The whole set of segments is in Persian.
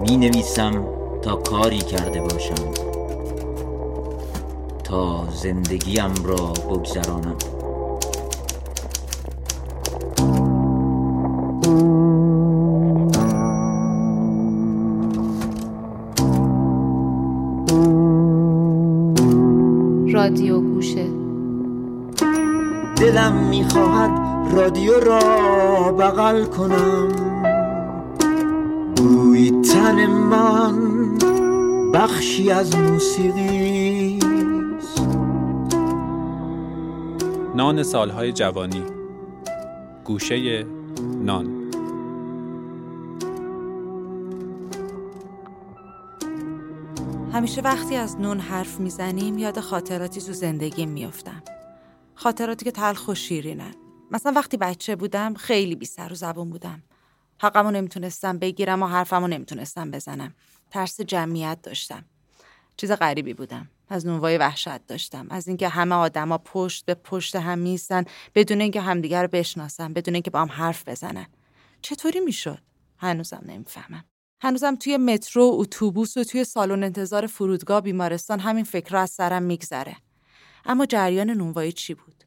می نویسم تا کاری کرده باشم. تا زندگیم را بگذرانم. رادیو گوشه. دلم می‌خواهد رادیو را بغل کنم. بوی تن من بخشی از موسیقی نان سالهای جوانی. گوشه نان. همیشه وقتی از نون حرف می‌زنیم یاد خاطراتی تو زندگیم میافتم. خاطراتی که تلخ و شیرینن. مثلا وقتی بچه بودم خیلی بی سر و زبون بودم. حقمو نمی‌تونستم بگیرم و حرفمو نمی‌تونستم بزنم. ترس جمعیت داشتم. چیز غریبی بودم. از نونوای وحشت داشتم. از اینکه همه آدما پشت به پشت هم میستن بدون اینکه همدیگر رو بشناسن بدون اینکه با هم حرف بزنن. چطوری می‌شد؟ هنوزم نمی‌فهمم. هنوزم توی مترو اتوبوس و توی سالن انتظار فرودگاه بیمارستان همین فکر از سرم میگذره. اما جریان نونوایی چی بود؟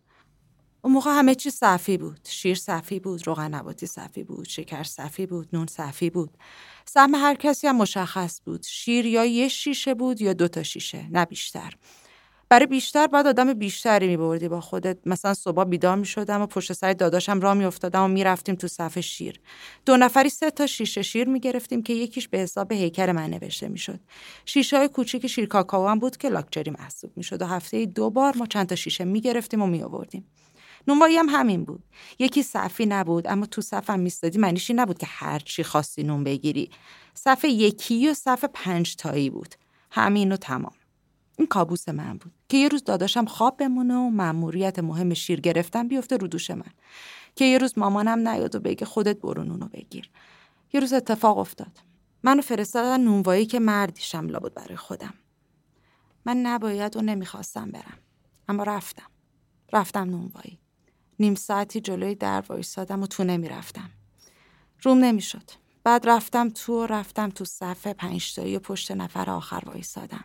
اون موقع همه چی صفی بود. شیر صفی بود روغن نباتی صفی بود شکر صفی بود نون صفی بود. سهم هر کسی هم مشخص بود. شیر یا یه شیشه بود یا دو تا شیشه نه بیشتر. برای بیشتر باید آدم بیشتری میبردی با خودت. مثلا صبح بیدار می‌شدم و پشت سر داداشم را میافتادم و می‌رفتیم تو صف شیر. دو نفری سه تا شیشه شیر می‌گرفتیم که یکیش به حساب هیکل من نوشته می‌شد. شیشه های کوچیک شیر کاکائو هم بود که لاکچری محسوب می‌شد و هفته دو بار ما چند تا شیشه می‌گرفتیم و میآوردیم. نونوایی هم همین بود. یکی صفی نبود اما تو صفم میستادی معنیش این نبود که هر چی خواستی نون بگیری. صف یکی و صف پنج تایی بود. همین و تمام. این کابوس من بود که یه روز داداشم خواب بمونه و مأموریت مهم شیر گرفتن بیفته رو دوش من. که یه روز مامانم نیاد و بگه خودت برو نونو بگیر. یه روز اتفاق افتاد. منو فرستادن نونوایی که مردیشم لابد برای خودم. من نباید و نمی‌خواستم برم اما رفتم. رفتم نونوایی. نیم ساعتی جلوی در وایسادم و تو نمی‌رفتم. روم نمی‌شد. بعد رفتم تو و رفتم تو صفحه پنجتایی و پشت نفر آخر وایسادم.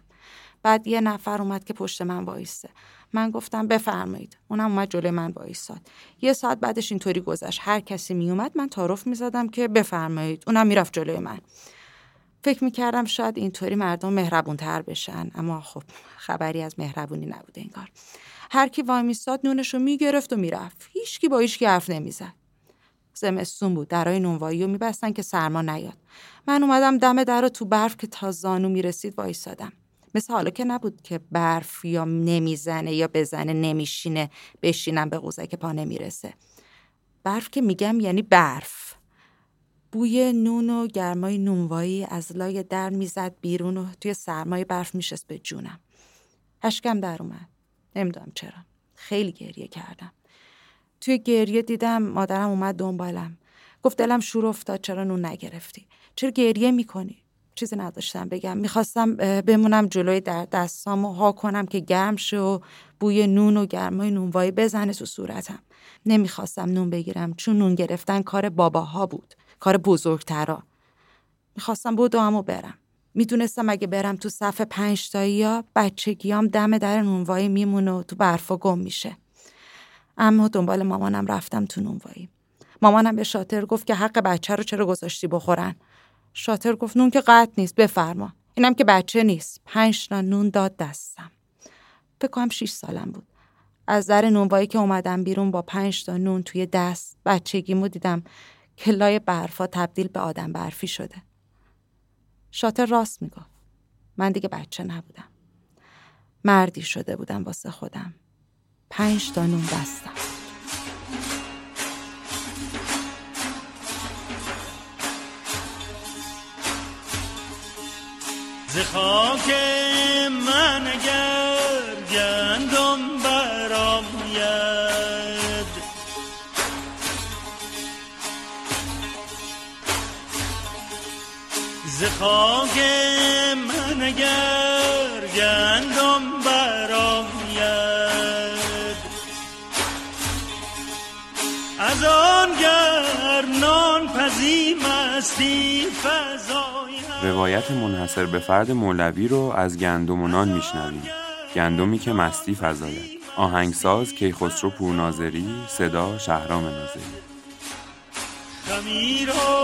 بعد یه نفر اومد که پشت من وایسته من گفتم بفرمایید. اونم اومد جلوی من وایساد. یه ساعت بعدش اینطوری گذشت. هر کسی میومد من تعارف می‌زدم که بفرمایید. اونم می‌رفت جلوی من. فکر می‌کردم شاید اینطوری مردم مهربون تر بشن. اما خب خبری از مهربونی نبوده انگار. هر کی وای میستاد نونش رو می‌گرفت و می‌رفت. هیچکی با هیچکی حرف نمی‌زد. زمستون بود. درای نونوایی رو میبستن که سرما نیاد. من اومدم دم در تو برف که تا زانو می‌رسید وایسادم مثل حالا که نبود که برف یا نمی‌زنه یا بزنه نمیشینه بشینم به قوزک پا نمی‌رسه. برف که میگم یعنی برف. بوی نون و گرمای نونوایی از لای در می‌زد بیرون و توی سرمای برف میشست به جونم. اشکم در اومد. نمی‌دونم چرا. خیلی گریه کردم. توی گریه دیدم مادرم اومد دنبالم. گفت دلم شور افتاد چرا نون نگرفتی؟ چرا گریه می‌کنی؟ چیزی نداشتم بگم. می‌خواستم بمونم جلوی در دستام و ها کنم که گرم شه و بوی نون و گرمای نونوایی بزنه تو صورتم. نمی‌خواستم نون بگیرم. چون نون گرفتن کار باباها بود. کار بزرگترا. می‌خواستم بودم و برم. می‌دونستم اگه برم تو صف پنج تایی ها بچگیام دم در نونوایی میمونه و تو برفا گم میشه. اما دنبال مامانم رفتم تو نونوایی. مامانم به شاطر گفت که حق بچه رو چرا گذاشتی بخورن. شاطر گفت نون که قطع نیست بفرما. اینم که بچه نیست. پنج تا نون داد دستم. فکر کنم شیش سالم بود. از در نونوایی که اومدم بیرون با پنج تا نون توی دست بچگیمو دیدم که لای برفا تبدیل به آدم برفی شده. شاطر راست می‌گفت. من دیگه بچه نبودم. مردی شده بودم واسه خودم. پنج تا نون دستم ز خاک من اگر گندم برآید ز خاک من اگر گندم برآید. از آن گر نان پز زی مستی روایت منحصر به فرد مولوی رو از گندم و نان میشنویم. گندمی که مستی فضاید آهنگساز کیخسرو پورناظری صدا شهرام ناظری. خمیر و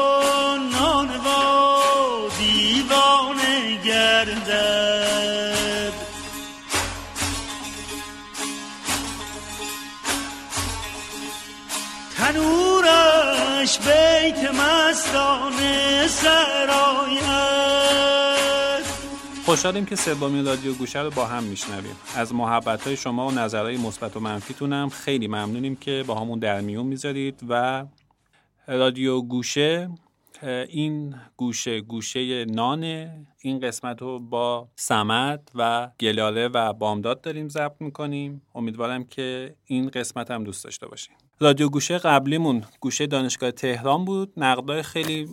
خوشحالیم که سومین رادیو گوشه رو با هم میشنویم. از محبت های شما و نظرهای مثبت و منفیتونم خیلی ممنونیم که با همون در میون می‌ذارید و رادیو گوشه این گوشه گوشه نانه این قسمت رو با سمت و گلاله و بامداد داریم ضبط می‌کنیم. امیدوارم که این قسمت هم دوست داشته باشیم رادیو گوشه قبلیمون گوشه دانشگاه تهران بود. نقدای خیلی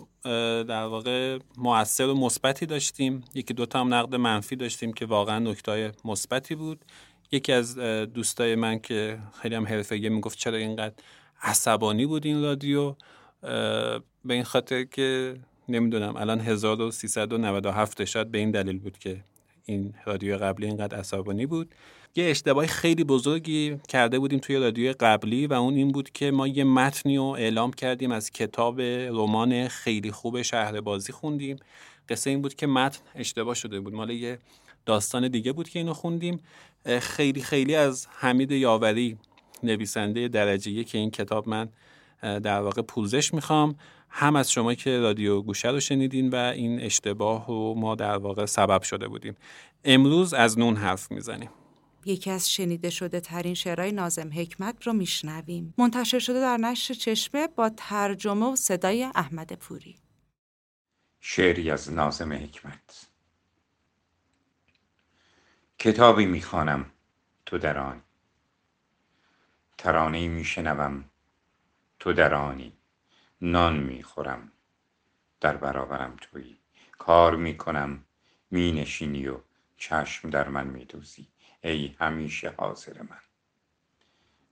در واقع موثر و مثبتی داشتیم. یکی دوتا هم نقد منفی داشتیم که واقعا نکتای مثبتی بود. یکی از دوستای من که خیلی هم حرفه‌ای می‌گفت چرا اینقدر عصبانی بود این رادیو. به این خاطر که نمی‌دونم الان 1397 شاید به این دلیل بود که این رادیو قبلی اینقدر عصبانی بود. یه اشتباه خیلی بزرگی کرده بودیم توی رادیو قبلی و اون این بود که ما یه متنی رو اعلام کردیم از کتاب رمان خیلی خوب شهر بازی خوندیم. قصه این بود که متن اشتباه شده بود. مال یه داستان دیگه بود که اینو خوندیم. خیلی خیلی از حمید یاوری نویسنده درجه که این کتاب من در واقع پوزش می‌خوام. هم از شما که رادیو گوشه رو شنیدین و این اشتباه رو ما در واقع سبب شده بودیم. امروز از نون حرف می‌زنیم. یکی از شنیده شده ترین شعرهای نازم حکمت رو میشنویم. منتشر شده در نشر چشمه با ترجمه و صدای احمد پوری. شعری از نازم حکمت. کتابی می‌خوانم تو در آن. ترانه میشنوم تو در آنی. نان می‌خورم در برابرم تویی. کار می‌کنم مینشینی و چشم در من میدوزی. ای همیشه حاضر من.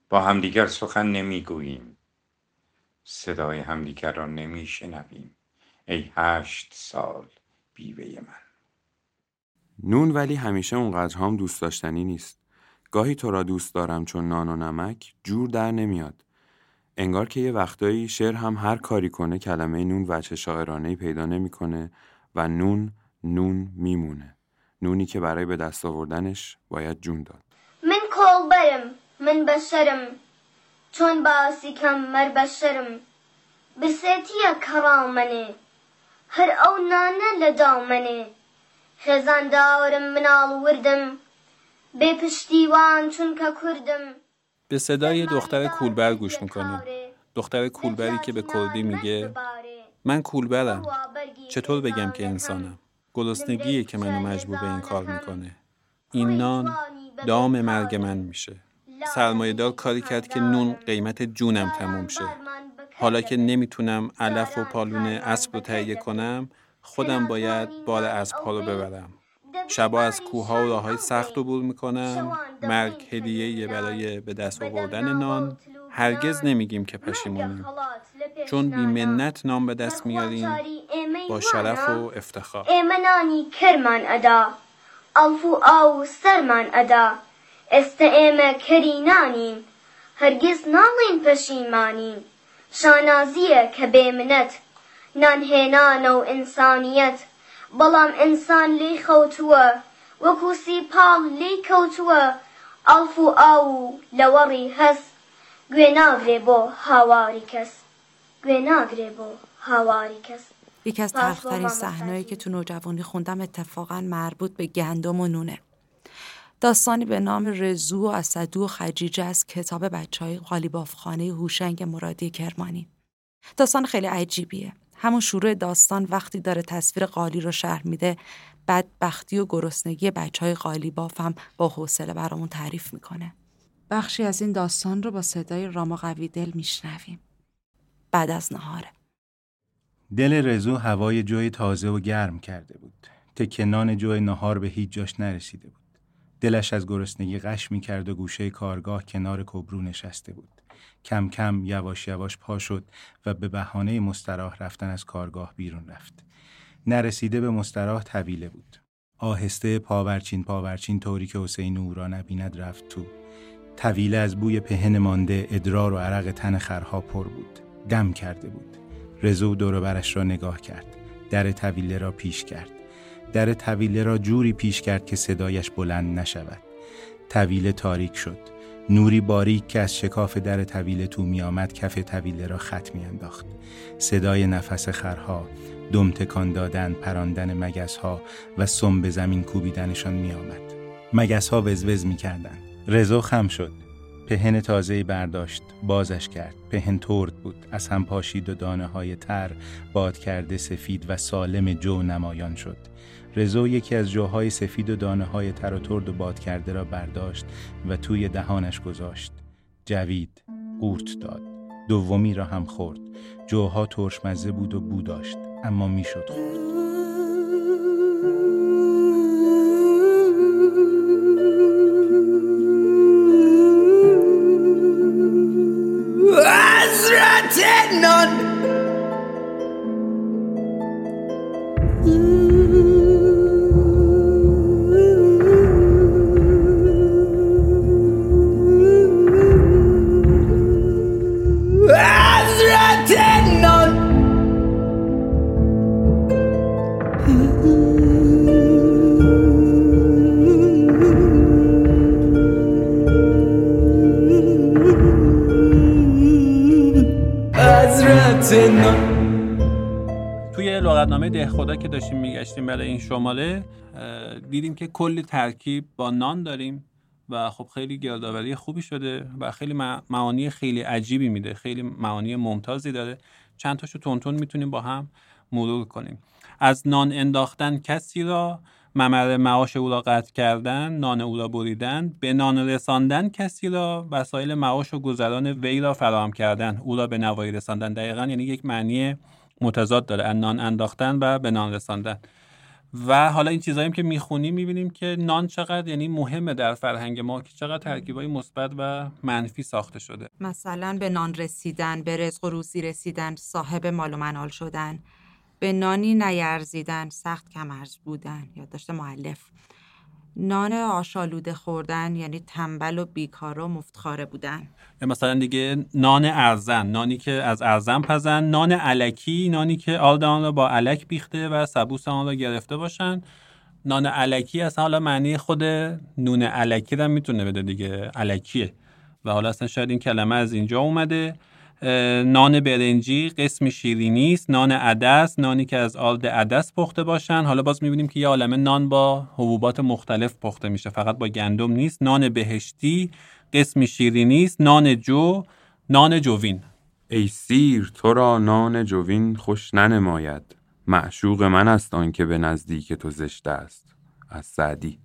با همدیگر سخن نمی‌گوییم. صدای همدیگر را نمیشنویم. ای هشت سال بیوه من. نون ولی همیشه اونقدر هم دوست داشتنی نیست. گاهی تو را دوست دارم چون نان و نمک جور در نمیاد. انگار که یه وقتایی شعر هم هر کاری کنه کلمه نون وچه شاعرانه پیدا نمی‌کنه و نون نون میمونه. نونی که برای به دست آوردنش باید جون داد. من کولبرم من بشرم چون باسی کم مر بشرم. برسێتیە کەڕامەنێ هەر ئەو نانە لە داومەنێ خێزان داورم مناڵ وردم بێ پشتیوان چونکە کوردم به صدای دختر کولبر گوش می‌کنیم دختر کولبری که به کردی میگه من کولبرم. چطور بگم که انسانم؟ گرسنگیه که منو مجبور به این کار می‌کنه. این نان دام مرگ من میشه. سرمایهدار کاری کرد که نون قیمت جونم تموم شه. حالا که نمی‌تونم علف و پالون اسب رو تهیه کنم خودم باید بار اسب ها رو ببرم. شبا از کوه ها و راه های سخت عبور می‌کنم. مرگ هدیه برای به دست آوردن نان. هرگز نمیگیم که پشیمونیم چون بی منت نام به دست میاریم. با شرف و افتخار. ئێمەنانی کەرمان ئەدا ئەڵف و ئاو سەرمان ئەدا. ئێستا ئێمە کەری نانین هەرگیز ناڵین پەشیمانین. شانازیە کە بێمنەت نانهێنانە و ئینسانیەت بەڵام ئینسان لێی خەوتووە وەکو سیپاڵ لێی کەوتووە. ئەڵف و ئاو لەوەڕی هەست گوێ ناگرێ بۆ هاواری کەس. گوێ ناگرێ بۆ هاواری کەس. یکی از تلخترین صحنه‌ای که تو نوجوانی خوندم اتفاقا مربوط به گندم و نونه. داستانی به نام رزو و اسدو و خجیجه از کتاب بچه های قالیبافخانه هوشنگ مرادی کرمانی. داستان خیلی عجیبیه. همون شروع داستان وقتی داره تصویر قالی رو شرح میده بدبختی و گرسنگی بچه های قالیباف هم با حوصله برامون تعریف می‌کنه. بخشی از این داستان رو با صدای راما قوی دل میشنویم. بعد از نهاره. دل رزو هوای جوی تازه و گرم کرده بود. تکنان جوی نهار به هیچ جاش نرسیده بود. دلش از گرسنگی قش می کرد و گوشه کارگاه کنار کبرو نشسته بود. کم کم یواش یواش پا شد و به بهانه مستراح رفتن از کارگاه بیرون رفت. نرسیده به مستراح طویله بود. آهسته پاورچین پاورچین طوری که حسین او را نبیند رفت تو. طویله از بوی پهن مانده ادرار و عرق تن خرها پر بود. دم کرده بود. رزو دور برش را نگاه کرد. در طویله را پیش کرد. در طویله را جوری پیش کرد که صدایش بلند نشود. طویله تاریک شد. نوری باریک که از شکاف در طویله تو می آمد کف طویله را خط می انداخت. صدای نفس خرها، دم تکان دادن، پراندن مگس ها و سم به زمین کوبیدنشان می آمد. مگس وزوز می کردن. رزو خم شد. پهن تازه برداشت بازش کرد. پهن ترد بود. از هم پاشید و دانه های تر باد کرده سفید و سالم جو نمایان شد. رزو یکی از جوهای سفید و دانه های تر و ترد و باد کرده را برداشت و توی دهانش گذاشت. جوید قورت داد. دومی را هم خورد. جوها ترشمزه بود و بو داشت. اما می‌شد خورد. None. برای این شماله دیدیم که کلی ترکیب با نان داریم و خب خیلی گردآوری خوبی شده و خیلی معانی خیلی عجیبی میده خیلی معانی ممتازی داره. چند تاشو تونتون می‌تونیم با هم مرور کنیم. از نان انداختن کسی را ممر معاش او را قطع کردن نان او را بریدن به نان رساندن کسی را وسایل معاش و گذران وی را فراهم کردن. او را به نوایی رساندن. دقیقا یعنی یک معنی متضاد داره. نان انداختن و به نان رساندن. و حالا این چیزایی که می‌خونیم می‌بینیم که نان چقدر یعنی مهمه در فرهنگ ما که چقدر ترکیبای مثبت و منفی ساخته شده. مثلا به نان رسیدن به رزق و روزی رسیدن صاحب مال و منال شدن به نانی نیرزیدن سخت کمرز بودن داشته معلف نان آشالوده خوردن یعنی تنبل و بیکار و مفتخاره بودن. مثلا دیگه نان ارزن نانی که از ارزن پزن نان علکی نانی که آلد آن را با علک بیخته و سبوس آن را گرفته باشن. نان علکی از حالا معنی خود نون علکی را می‌تونه بده دیگه علکیه. و حالا اصلا شاید این کلمه از اینجا اومده. نان برنجی قسم شیرینی است نان عدس نانی که از آلد عدس پخته باشن. حالا باز می‌بینیم که یه عالمه نان با حبوبات مختلف پخته میشه. فقط با گندم نیست. نان بهشتی قسم شیرینی است نان جو نان جوین. ای سیر تو را نان جوین خوش ننماید. معشوق من است آن که به نزدیک تو زشته است. از سعدی.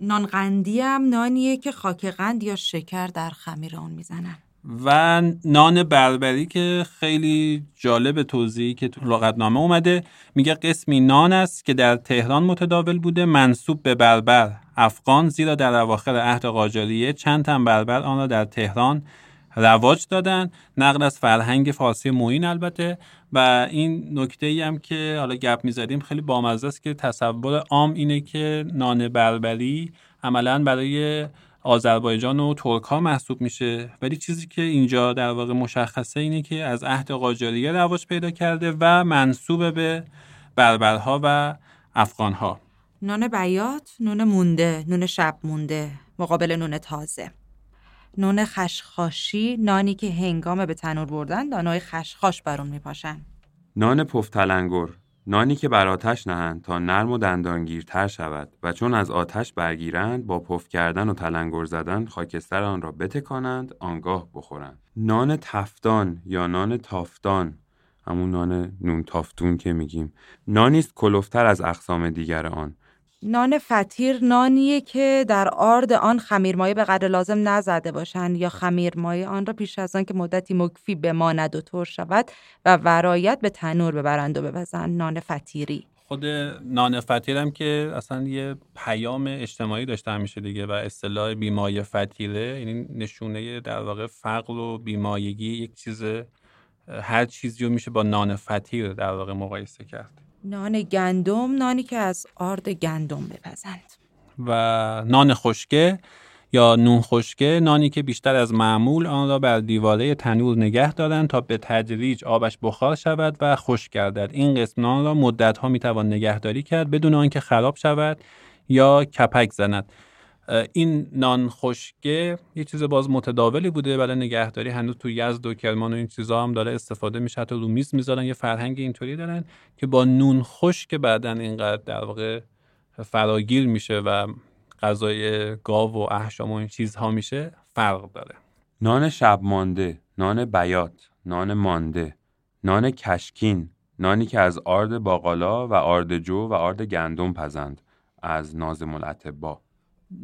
نان قندی هم نانیه که خاک قند یا شکر در خمیر آن می‌زنن. و نان بربری که خیلی جالب توضیحی که تو لغتنامه اومده. میگه قسمی نان است که در تهران متداول بوده منصوب به بربر افغان زیرا در اواخر عهد قاجاریه چند تن بربر آن را در تهران رواج دادن. نقل از فرهنگ فارسی موین البته. و این نکته ای هم که حالا گپ می‌زدیم خیلی بامزه است که تصور عام اینه که نان بربری عملا برای آذربایجان و ترک ها محسوب میشه. ولی چیزی که اینجا در واقع مشخصه اینه که از عهد قاجاریه رواج پیدا کرده و منصوب به بربرها و افغانها. نان بیات نون مونده نون شب مونده مقابل نون تازه. نون خشخاشی نانی که هنگام به تنور بردن دانای خشخاش برون میپاشن. نان پفتلنگر نانی که بر آتش نهند تا نرم و دندانگیرتر شود و چون از آتش برگیرند با پف کردن و تلنگر زدن خاکستر آن را بتکانند آنگاه بخورند. نان تفتان یا نان تافتان همون نان نون تافتون که میگیم. نانی است کلفتر از اقسام دیگر آن. نان فتیر نانیه که در آرد آن خمیرمایه به قدر لازم نزده باشند یا خمیرمایه آن را پیش از آن که مدتی مکفی بماند و تر شود و ورایت به تنور ببرند و بپزند نان فتیری خود نان فطیرم که اصلا یه پیام اجتماعی داشته همیشه دیگه و اصطلاح بیمای فطیره یعنی نشونه در واقع فقر و بیمایگی یک چیز هر چیزی رو میشه با نان فطیر در واقع مقایسه کرد. نان گندم نانی که از آرد گندم بپزند. و نان خشکه یا نون خشکه نانی که بیشتر از معمول آن را بر دیواره تنور نگه دارند تا به تدریج آبش بخار شود و خشک گردد. این قسم نان را مدت ها می‌توان نگهداری کرد بدون آنکه خراب شود یا کپک زند. این نان خشکه یه چیز باز متداولی بوده برای نگهداری هنوز تو یزد و کرمان و این چیزا هم داره استفاده میشه حتی رو میز می‌ذارن یه فرهنگ اینطوری دارن که با نون خشک بعدن اینقدر در واقع فراگیر میشه و غذای گاو و احشام و این چیزها میشه فرق داره. نان شب مانده، نان بیات، نان مانده، نان کشکین، نانی که از آرد باقالا و آرد جو و آرد گندم پزند از نازم الاطبا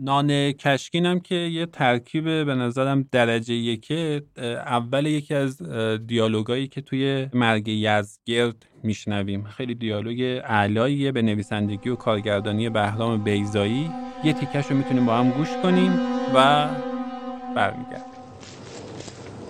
نان کشکین هم که یه ترکیب به نظرم درجه یکه اول یکی از دیالوگایی که توی مرگ یزگرد میشنویم. خیلی دیالوگ اعلاییه به نویسندگی و کارگردانی بهرام بیزایی یه تیکش رو می‌تونیم با هم گوش کنیم و برمیگردیم.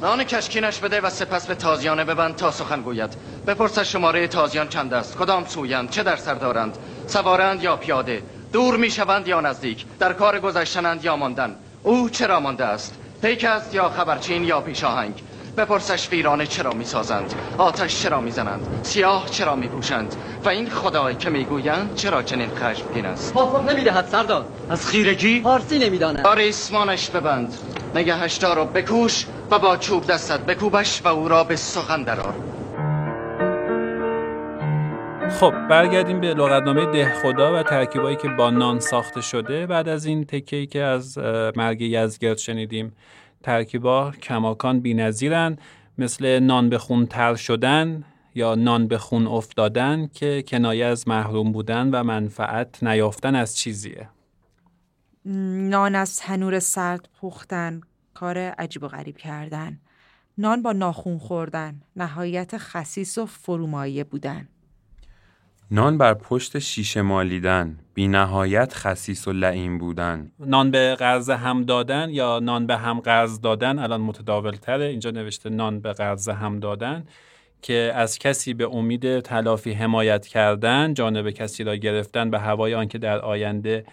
نان کشکینش بده و سپس به تازیانه ببند تا سخن گوید. بپرس از شماره تازیان چند است کدام سویند چه در سر دارند سوارند یا پیاده. دور می‌شوند یا نزدیک در کار گذشتنند یا ماندن. او چرا مانده است؟ پیک است یا خبرچین یا پیشاهنگ؟ بپرسش ویرانه چرا می‌سازند؟ آتش چرا می‌زنند؟ سیاه چرا میپوشند؟ و این خدای که می‌گویند چرا چنین خشمگین است؟ پاسخ نمی‌دهد سردار. از خیرگی؟ فارسی نمی‌داند. آریسمانش ببند. نگهش دار و بکوش و با چوب دستت بکوبش و او را به سخن درار خب برگردیم به لغتنامه ده خدا و ترکیبایی که با نان ساخته شده. بعد از این تکه‌ای که از مرگ یزگرد شنیدیم ترکیبا کماکان بی‌نظیرن مثل نان به خون تر شدن یا نان به خون افتادن که کنایه از محروم بودن و منفعت نیافتن از چیزیه. نان از تنور سرد پختن کار عجیب و غریب کردن. نان با ناخون خوردن نهایت خسیس و فرومایه بودن. نان بر پشت شیشه مالیدن بی نهایت خسیس و لعین بودن. نان به قرض هم دادن یا نان به هم قرض دادن؟ الان متداول تره اینجا نوشته نان به قرض هم دادن که از کسی به امید تلافی حمایت کردن جانب کسی را گرفتن به هوای آنکه در آینده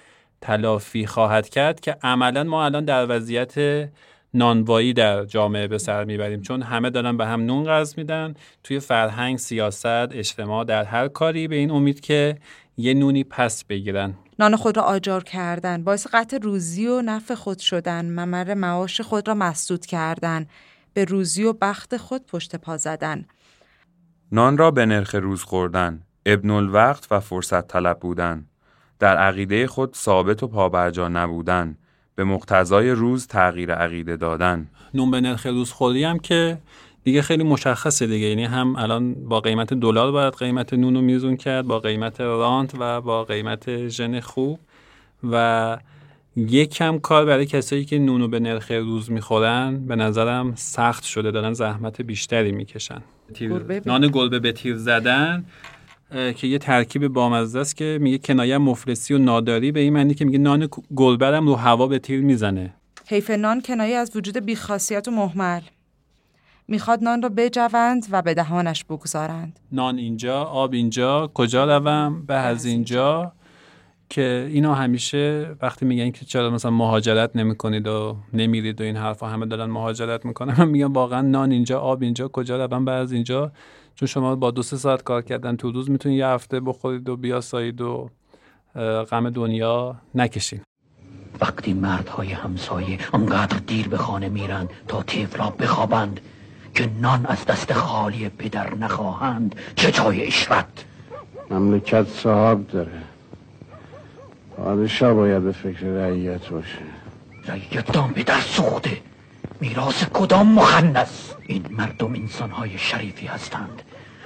تلافی خواهد کرد که عملا ما الان در وضعیت نانوایی در جامعه به سر می‌بریم چون همه دارن به هم نون قرض میدن. توی فرهنگ سیاست اجتماع در هر کاری به این امید که یه نونی پس بگیرن. نان خود را آجار کردن باعث قطع روزی و نفع خود شدن ممر معاش خود را مسدود کردن به روزی و بخت خود پشت پا زدن. نان را به نرخ روز خوردن ابن الوقت و فرصت طلب بودن. در عقیده خود ثابت و پابرجا نبودن. به مقتضای روز تغییر عقیده دادن. نون به نرخ روز خوری هم که دیگه خیلی مشخصه دیگه. یعنی هم الان با قیمت دلار باید قیمت نون رو میزون کرد با قیمت رانت و با قیمت ژن خوب. و یک کم کار برای کسایی که نونو به نرخ روز می‌خورن به نظرم سخت شده. دارن زحمت بیشتری می‌کشن. نان گلبه به تیر زدن. که یه ترکیب بامزه است که میگه کنایه مفلسی و ناداری. به این معنی که میگه نان گلبرم رو هوا به تیر می‌زنه. حیف نان کنایه از وجود بیخاصیت و محمل. می‌خواد نان را بجوند و به دهانش بگذارند. نان اینجا آب اینجا کجا روم؟ به از اینجا. که اینو همیشه وقتی میگن که چرا مثلا مهاجرت نمی‌کنید و نمیرید و این حرفا همه دارن مهاجرت می‌کنن من میگم واقعا نان اینجا آب اینجا کجا روم؟ به از اینجا. چون شما با دو سه ساعت کار کردن تو روز می‌تونید یه هفته بخورید و بیاسایید و غم دنیا نکشین. وقتی مردهای همسایه انقدر دیر به خانه میرند تا طفلا بخوابند که نان از دست خالی پدر نخواهند چه جای اشرت مملکت صاحب داره. پادشاه باید به فکر رعیت باشه. رعیتان پدر سوخته. میراث کدام مخنس این مردم انسانهای شریفی هستند.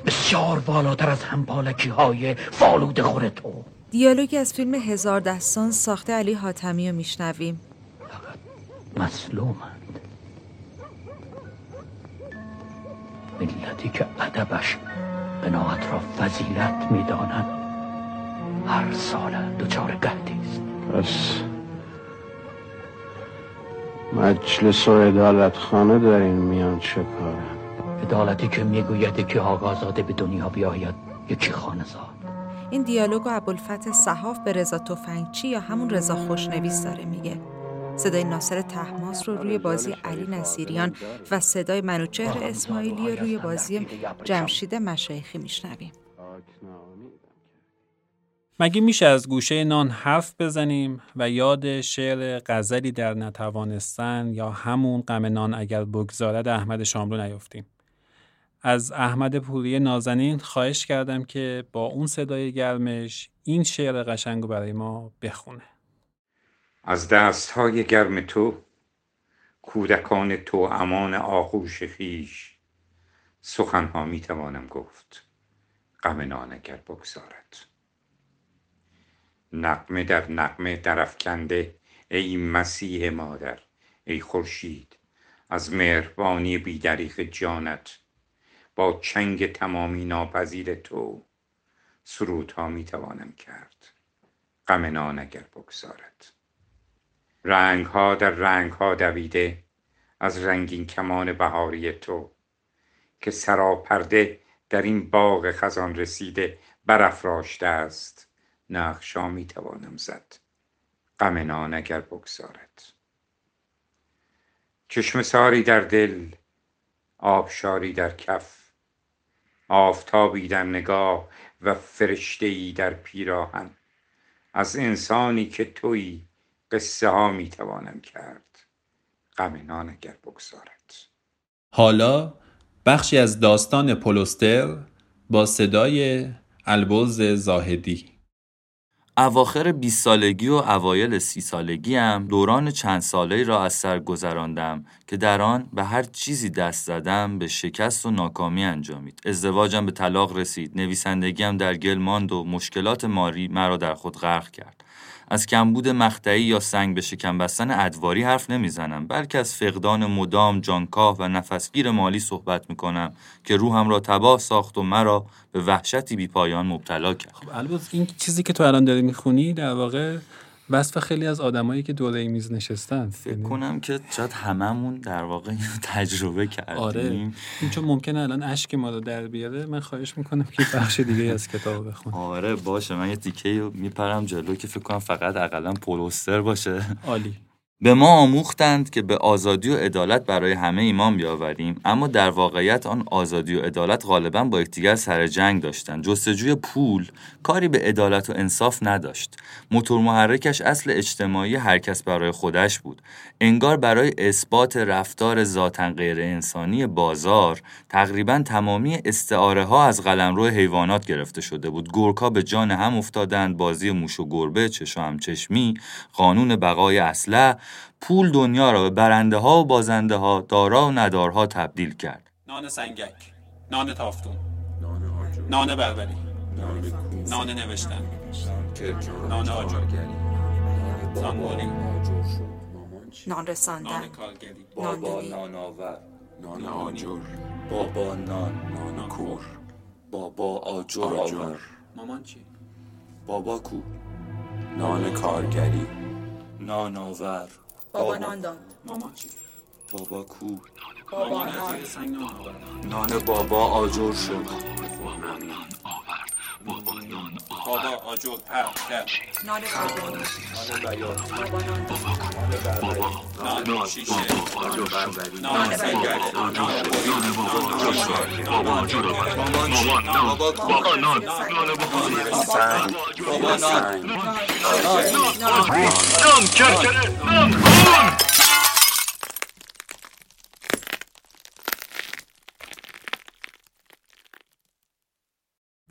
بسیار بالاتر از همپالکی های فالود خور تو دیالوگی از فیلم هزار دستان ساخته علی حاتمی رو میشنویم. مسلومند ملتی که ادبش قناعت را فضیلت می‌داند هر سال دوچار قهدی است. پس مجلس و عدالت خانه در این میان چه کاره؟ عدالتی که می‌گوید که آقازاده به دنیا بیاید یکی خانه زاد این دیالوگ و ابوالفتح صحاف به رضا تفنگچی یا همون رضا خوشنویس داره میگه؟ صدای ناصر تحماس رو روی بازی علی نصیریان و صدای منوچهر اسماعیلی رو روی بازی جمشید مشایخی میشنویم. مگه میشه از گوشه نان حرف بزنیم و یاد شعر غزلی در نتوانستن یا همون غم نان اگر بگذارد احمد شاملو نیفتیم از احمد پوری نازنین خواهش کردم که با اون صدای گرمش این شعر قشنگ رو برای ما بخونه. از دست های گرم تو کودکان تو امان آغوش خیش سخنها می توانم گفت غم نان اگر بگذارد. نقمه در نقمه درفکنده ای مسیح مادر ای خورشید از مهربانی بیدریق جانت با چنگ تمامی ناپذیر تو سرودها می توانم کرد غم نان اگر بگذارد. رنگ ها در رنگ ها دویده از رنگین کمان بهاری تو که سراپرده در این باغ خزان رسیده برافراشته است. نقشا می توانم زد. غم نان اگر بگذارد. چشم ساری در دل آبشاری در کف آفتابی در نگاه و فرشته ای در پیراهن. از انسانی که تویی قصه ها می توانم کرد. غم نان اگر بگذارد. حالا بخشی از داستان پولوستر با صدای البرز زاهدی. اواخر 20 سالگی و اوایل سی سالگی هم دوران چند ساله را از سر گذراندم که در آن به هر چیزی دست زدم به شکست و ناکامی انجامید. ازدواجم به طلاق رسید، نویسندگیم در گل ماند و مشکلات ماری مرا در خود غرق کرد. از کمبود مقطعی یا سنگ به شکم بستن ادواری حرف نمی‌زنم بلکه از فقدان مدام جانکاه و نفسگیر مالی صحبت می‌کنم که روحم را تباه ساخت و مرا به وحشتی بی پایان مبتلا کرد. خب البته این چیزی که تو الان داری می‌خونی در واقع وصف خیلی از آدمایی که دوره میز نشستن. فکر کنم که شاید هممون در واقع اینو تجربه کردیم. آره. این چون ممکنه الان اشک ما رو در بیاره من خواهش می‌کنم که بخش دیگه از کتاب بخون آره باشه. من یه تیکه میپرم جلو که فکر کنم فقط اقلا پولوستر باشه. عالی. به ما آموختند که به آزادی و عدالت برای همه ایمان بیاوریم. اما در واقعیت آن آزادی و عدالت غالبا با یکدیگر سر جنگ داشتند. جستجوی پول کاری به عدالت و انصاف نداشت. موتور محرکش اصل اجتماعی هر کس برای خودش بود. انگار برای اثبات رفتار ذاتا غیر انسانی بازار تقریبا تمامی استعاره ها از قلمرو حیوانات گرفته شده بود. گورکا به جان هم افتادند. بازی موش و گربه هم چشمی قانون بقای اسلحه پول دنیا را به برنده ها و بازنده ها دارا و ندارها تبدیل کرد. نان سنگک نان تافتون نان بربری نان نوشتن نان آجر نان نان رساندن. نان کارگری. بابا نان آور نان آجر. بابا نان نان کور. بابا آجر. آور. مامان چی؟ بابا کو. نان کارگری. نان آور بابا نان داد. مامان چی؟ بابا کو. بابا نان. نان بابا آجر شد. بابا آجر پر در نان بابا نان شیشه نان سنگک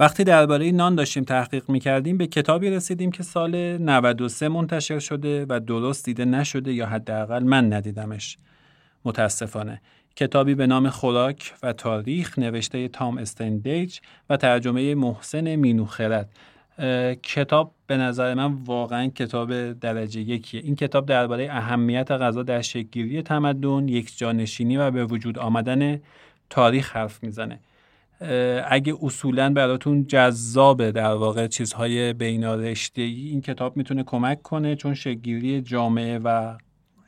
وقتی درباره نان داشتیم تحقیق می‌کردیم به کتابی رسیدیم که سال 93 منتشر شده و درست دیده نشده یا حداقل من ندیدمش. متاسفانه. کتابی به نام خوراک و تاریخ نوشته تام استندیج و ترجمه محسن مینوخرد. کتاب به نظر من واقعا کتاب درجه یکیه. این کتاب درباره اهمیت غذا در شکلگیری تمدن یک جانشینی و به وجود آمدن تاریخ حرف می‌زنه. اگه اصولا براتون جذابه در واقع چیزهای بینارشته ای این کتاب می‌تونه کمک کنه چون شگیری جامعه و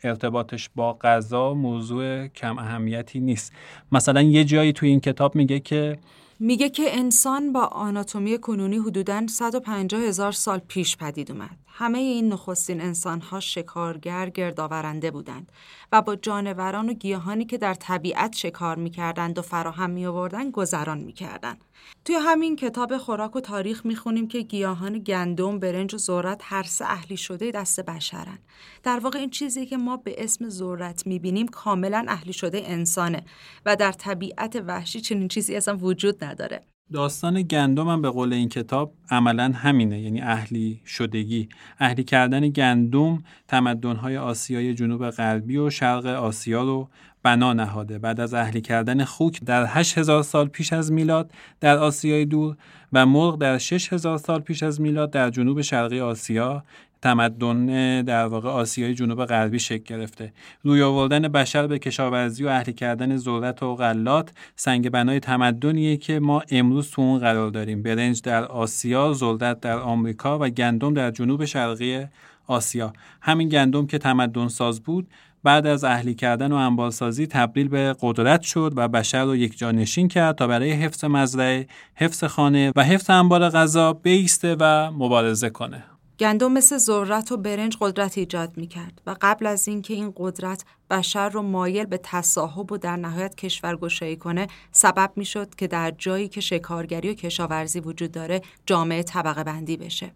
ارتباطش با غذا موضوع کم اهمیتی نیست مثلا یه جایی توی این کتاب میگه که میگه که انسان با آناتومی کنونی حدوداً 150 هزار سال پیش پدید اومد. همه این نخستین انسانها شکارگر گردآورنده بودند و با جانوران و گیاهانی که در طبیعت شکار می‌کردند و فراهم می آوردن گذران می‌کردند. توی همین کتاب خوراک و تاریخ می‌خونیم که گیاهان گندم، برنج و ذرت هر سه اهلی شده دست بشرن. در واقع این چیزی که ما به اسم ذرت می‌بینیم کاملا اهلی شده انسانه و در طبیعت وحشی چنین چیزی اصلا وجود نداره. داستان گندم هم به قول این کتاب عملا همینه یعنی اهلی شدگی. اهلی کردن گندم تمدن‌های آسیای جنوب غربی و شرق آسیا رو بنا نهاده. بعد از اهلی کردن خوک در 8000 سال پیش از میلاد در آسیای دور و مرغ در 6000 سال پیش از میلاد در جنوب شرقی آسیا تمدن در واقع آسیای جنوب غربی شکل گرفته. روی آوردن بشر به کشاورزی و اهلی کردن ذرت و غلات سنگ بنای تمدنیه که ما امروز تو اون قرار داریم. برنج در آسیا ذرت در آمریکا و گندم در جنوب شرقی آسیا. همین گندم که تمدن ساز بود بعد از اهلی کردن و انبارسازی تبدیل به قدرت شد و بشر رو یک نشین کرد تا برای حفظ مزرعه، حفظ خانه و حفظ انبار غذا بیسته و مبارزه کنه. گندم مثل ذرت و برنج قدرت ایجاد می کرد و قبل از اینکه این قدرت بشر رو مایل به تصاحب و در نهایت کشورگشایی کنه سبب می شد که در جایی که شکارگری و کشاورزی وجود داره جامعه طبقه بندی بشه.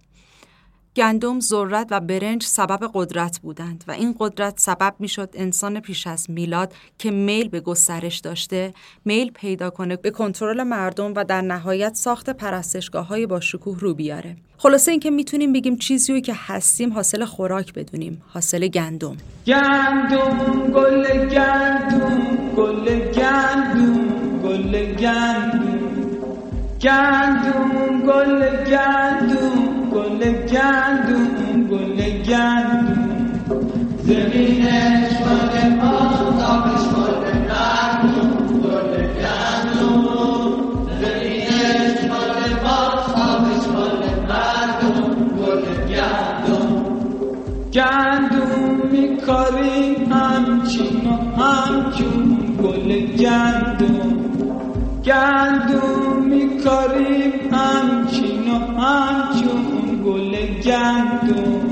گندم، ذرت و برنج سبب قدرت بودند و این قدرت سبب می‌شد انسان پیش از میلاد که میل به گسترش داشته، میل پیدا کنه به کنترل مردم و در نهایت ساخت پرستشگاه های با شکوه رو بیاره. خلاصه اینکه می‌تونیم بگیم چیزی که هستیم حاصل خوراک بدونیم، حاصل گندم. گندم گل گندم گل گندم گل گندم گندم گل گندم گل گندم گل گندم. زمینش مال ما تابش مال گل زمینش مال ما مال مردم گل میکاریم همچین و همچون گل گندم. گندم میکاریم همچین و همچون گل گندم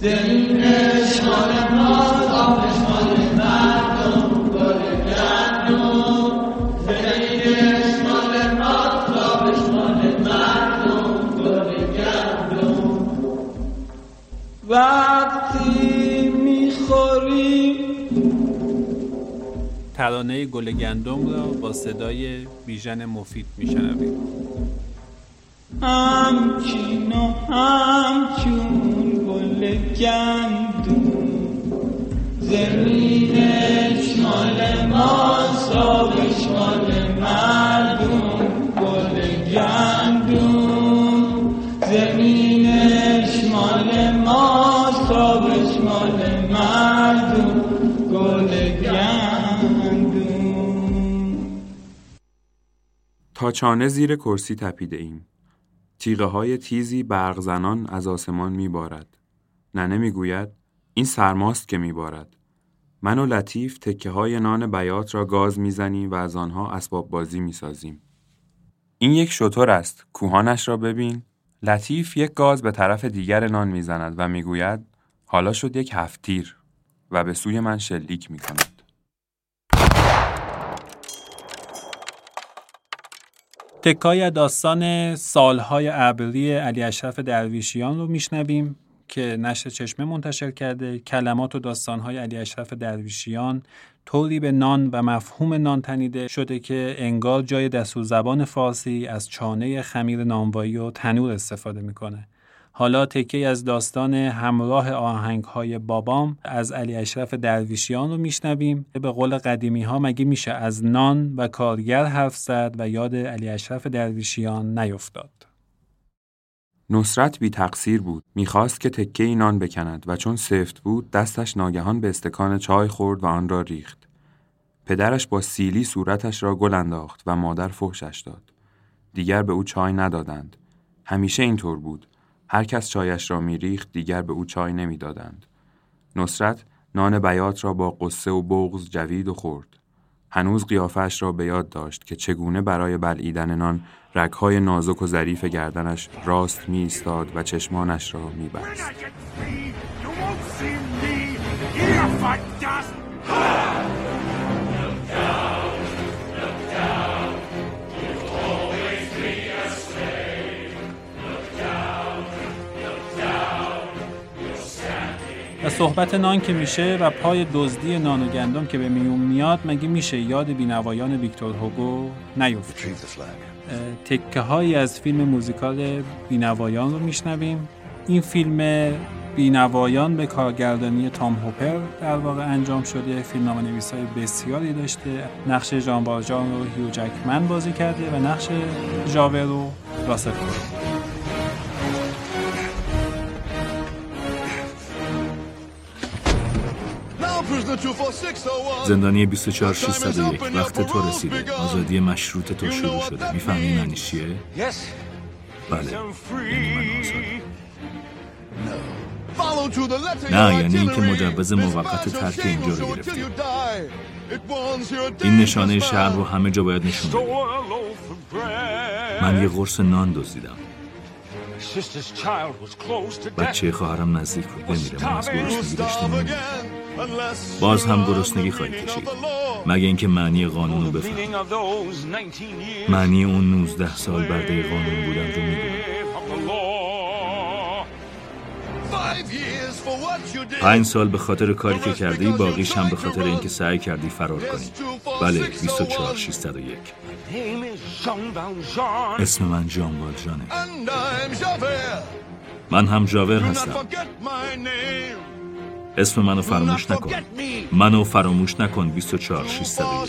زمینش مال ما آبش مال مردم. گل گندم زمینش مال ما آبش مال مردم. گل گندم وقتی می‌خوریم ترانه گل گندم را با صدای بیژن مفید میشنویم. همچین و همچون گل گندون زمینش مال ماست آبش مال مردم گل گندون زمینش مال ماست آبش مال مردم گل گندون تا چانه زیر کرسی تپیده ایم. تیغه های تیزی برق زنان از آسمان می بارد. ننه می گوید این سرماست که می بارد. من و لطیف تکه های نان بیات را گاز می‌زنیم و از آنها اسباب بازی می سازیم. این یک شطور است. کوهانش را ببین. لطیف یک گاز به طرف دیگر نان می‌زند و می‌گوید حالا شد یک هفتیر و به سوی من شلیک می تکای داستان سالهای ابری علی اشرف درویشیان رو میشنویم که نشر چشمه منتشر کرده. کلمات و داستانهای علی اشرف درویشیان طوری به نان و مفهوم نان تنیده شده که انگار جای دستور زبان فارسی از چانه خمیر نانوایی و تنور استفاده می‌کنه. حالا تکه از داستان همراه آهنگ های بابام از علی اشرف درویشیان رو میشنویم به قول قدیمی ها مگه میشه از نان و کارگر حرف زد و یاد علی اشرف درویشیان نیفتاد نصرت بی تقصیر بود. می‌خواست که تکه نان بکند و چون سفت بود دستش ناگهان به استکان چای خورد و آن را ریخت. پدرش با سیلی صورتش را گل انداخت و مادر فحشش داد. دیگر به او چای ندادند. همیشه اینطور بود. هر کس چایش را میریخت دیگر به او چای نمی‌دادند. نصرت نان بیات را با قصه و بغز جوید و خورد. هنوز قیافش را به یاد داشت که چگونه برای بلعیدن نان رگهای نازک و ظریف گردنش راست می ایستاد و چشمانش را می بست. و صحبت نان که میشه و پای دزدی نان و گندم که به میون میاد مگه میشه یاد بینوایان ویکتور هوگو نیفته تکه هایی از فیلم موزیکال بینوایان رو میشنویم. این فیلم بینوایان به کارگردانی تام هوپر در واقع انجام شده. فیلم نام نویسای بسیاری داشته. نقش جان والجان رو هیو جکمن بازی کرده و نقش جاور رو راسل زندانی 24601 وقت تو رسیده. آزادی مشروط تو شروع شده. می‌فهمی معنی چیه؟ بله. یعنی من آزادم. نه یعنی اینکه مجوز موقت ترک اینجا رو گرفتی. این نشانه شهر رو همه جا باید نشون بدی. من یه قرص نان دزدیدم. بچه خواهرم نزدیک بود بمیره من از گرسنگی داشته باز هم گرسنگی خواهی کشید. مگه اینکه معنی قانون رو بفهمی معنی اون 19 سال برده قانون بودن رو می‌دونم. پنج سال به خاطر کاری که کردی باقیش هم به خاطر اینکه سعی کردی فرار کنی. بله 24 601 اسم من جان والجانه. من هم جاور هستم. اسم منو فراموش نکن. منو فراموش نکن. 24 601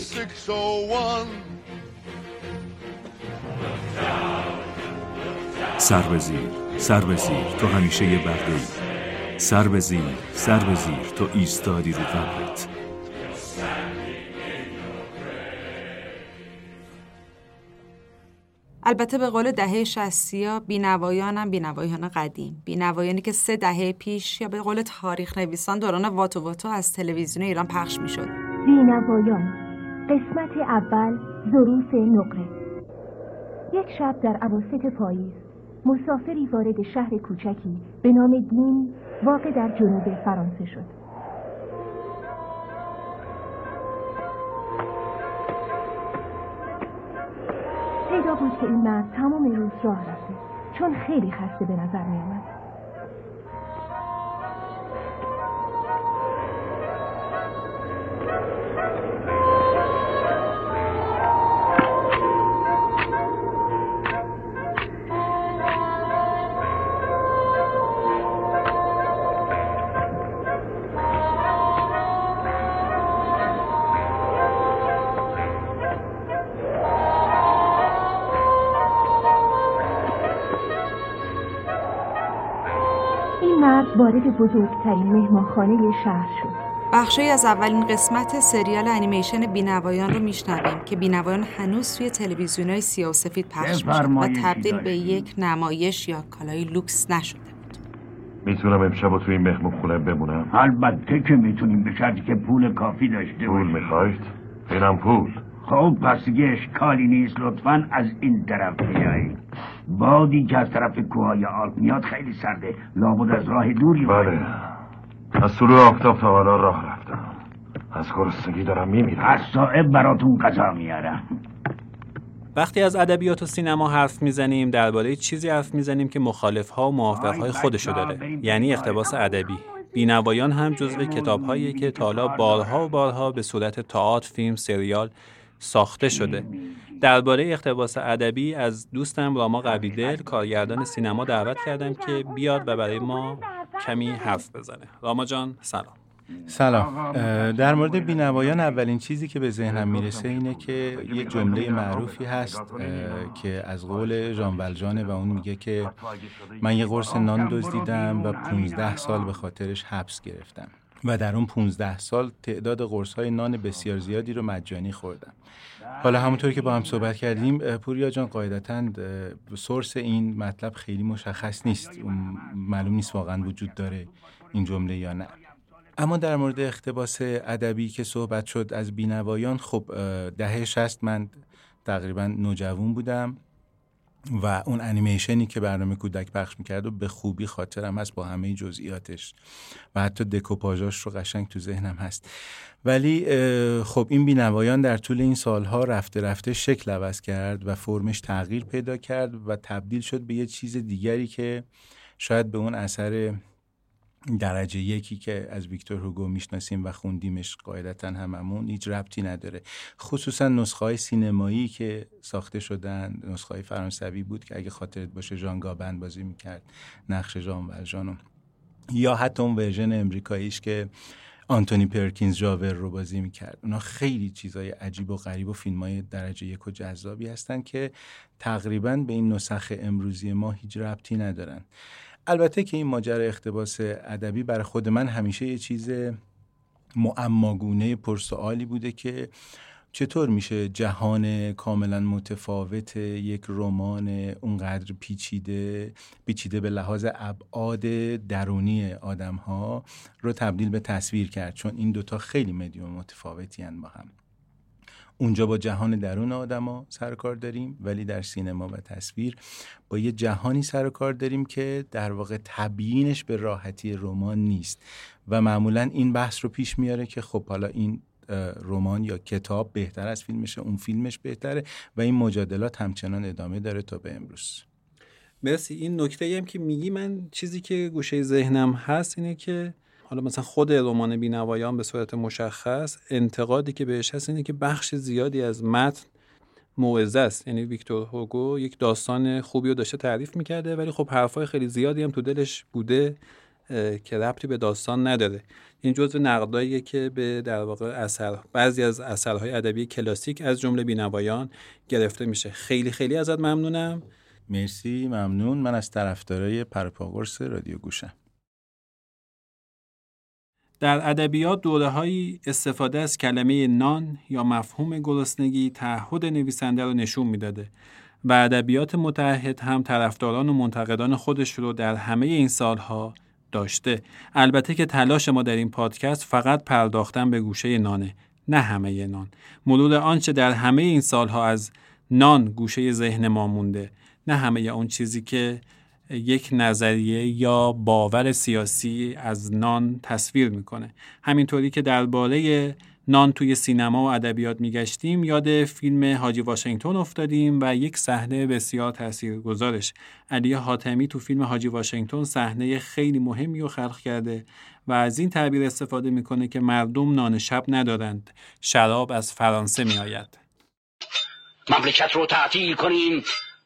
سر بزیر سر بزیر تو همیشه یه برده ای سر بزیر سر بزیر تو ایستادی رو قبلت البته به قول دهه شستی ها بینوایان هم بینوایان قدیم. بینوایانی که سه دهه پیش یا به قول تاریخ نویسان دوران واتو واتو از تلویزیون ایران پخش می شد بینوایان قسمت اول ظروف نقره. یک شب در عواسط پاییز مسافری وارد شهر کوچکی به نام دین واقع در جنوب فرانسه شد. پیدا بود که این مرد تمام روز راه رفته چون خیلی خسته به نظر می آمد وارد بزرگترین مهمانخانه شهر شد. بخشی از اولین قسمت سریال انیمیشن بینوایان رو میشنویم که بینوایان هنوز توی تلویزیون های سیاه و سفید پخش میشه و تبدیل به یک نمایش یا کالای لوکس نشده می‌تونم امشب توی این مهمون خونه بمونم؟ البته که می‌تونیم به شرطی که پول کافی داشته پول می‌خواید؟ اینم پول. خب پس دیگه اشکالی نیست لطفا از این طرف بیایید. بادی که از طرف کوهای آلپ میاد خیلی سرده. لابد از راه دوری بله. از طلوع آفتاب تا حالا راه رفتم. از گرسنگی دارم میمیرم. از صاحب براتون غذا میارم. وقتی از ادبیات و سینما حرف می‌زنیم درباره چیزی حرف می‌زنیم که مخالف ها و موافق های خودشو داره. یعنی اقتباس ادبی. بینوایان هم جزو کتاب هایی که تالا بارها و بارها به صورت تئاتر فیلم سریال ساخته شده. درباره اقتباس ادبی از دوستم راما قویدل کارگردان سینما دعوت کردم که بیاد و برای ما کمی حرف بزنه. راما جان سلام. سلام. در مورد بینوایان اولین چیزی که به ذهنم می‌رسه اینه که یک جمله معروفی هست که از قول ژان ولژانه و اون میگه که من یه قرص نان دزدیدم و 15 سال به خاطرش حبس گرفتم و در اون 15 سال تعداد قرص های نان بسیار زیادی رو مجانی خوردم. حالا همونطوری که با هم صحبت کردیم پوریا جان قاعدتا سورس این مطلب خیلی مشخص نیست. معلوم نیست واقعا وجود داره این جمله یا نه. اما در مورد اختباس ادبی که صحبت شد از بینوایان خب دهه شست من تقریبا نوجوان بودم. و اون انیمیشنی که برنامه کودک پخش می‌کرد و به خوبی خاطرم هست با همه جزئیاتش. و حتی دکوپاژاش رو قشنگ تو ذهنم هست. ولی خب این بینوایان در طول این سالها رفته رفته شکل عوض کرد و فرمش تغییر پیدا کرد و تبدیل شد به یه چیز دیگری که شاید به اون اثر درجه یکی که از ویکتور هوگو می‌شناسیم و خوندیمش قاعدتا هممون هیچ ربطی نداره. خصوصا نسخه های سینمایی که ساخته شدن نسخه های فرانسوی بود که اگه خاطرت باشه ژان گابن بازی می‌کرد نقش ژان ولژانو یا حتی اون ورژن امریکاییش که آنتونی پرکینز جاور رو بازی می‌کرد. اونا خیلی چیزای عجیب و غریب و فیلم های درجه یک و جذابی هستن که تقریبا به این نسخ امروزی ما هیچ ربطی ندارن. البته که این ماجرا اختباس ادبی برای خود من همیشه یه چیز معماگونه پرسوالی بوده که چطور میشه جهان کاملا متفاوت یک رمان اونقدر پیچیده پیچیده به لحاظ ابعاد درونی آدم ها رو تبدیل به تصویر کرد؟ چون این دوتا خیلی مدیوم متفاوتی با هم. اونجا با جهان درون آدما سر کار داریم ولی در سینما و تصویر با یه جهانی سر کار داریم که در واقع تبیینش به راحتی رمان نیست. و معمولا این بحث رو پیش میاره که خب حالا این رمان یا کتاب بهتر از فیلمشه اون فیلمش بهتره و این مجادلات همچنان ادامه داره تا به امروز. مرسی. این نکته هم که میگی من چیزی که گوشه ذهنم هست اینه که حالا مثلا خود رمان بینوایان به صورت مشخص انتقادی که بهش هست اینه که بخش زیادی از متن موعظه است. یعنی ویکتور هوگو یک داستان خوبی رو داشته تعریف می‌کرده ولی خب حرفای خیلی زیادی هم تو دلش بوده که ربطی به داستان نداره. این جزء نقداییه که به در واقع اثر بعضی از اثرهای ادبی کلاسیک از جمله بینوایان گرفته میشه. خیلی خیلی ازت ممنونم. مرسی ممنون. من از طرفدارای پرپاگورس رادیو گوشم. در ادبیات دورههایی استفاده از کلمه نان یا مفهوم گرسنگی تعهد نویسنده رو نشون می‌داده و ادبیات متحد هم طرفداران و منتقدان خودش رو در همه این سالها داشته. البته که تلاش ما در این پادکست فقط پرداختن به گوشه نانه نه همه نان. مرور آنچه در همه این سالها از نان گوشه ذهن ما مونده نه همه اون چیزی که یک نظریه یا باور سیاسی از نان تصویر می‌کنه. همینطوری که درباره نان توی سینما و ادبیات میگشتیم یاد فیلم حاجی واشنگتن افتادیم و یک صحنه بسیار تاثیرگذارش. علی حاتمی تو فیلم حاجی واشنگتن صحنه خیلی مهمی رو خلق کرده و از این تعبیر استفاده می‌کنه که مردم نان شب ندارند. شراب از فرانسه میآید. مملکت رو تعطیل کنیم.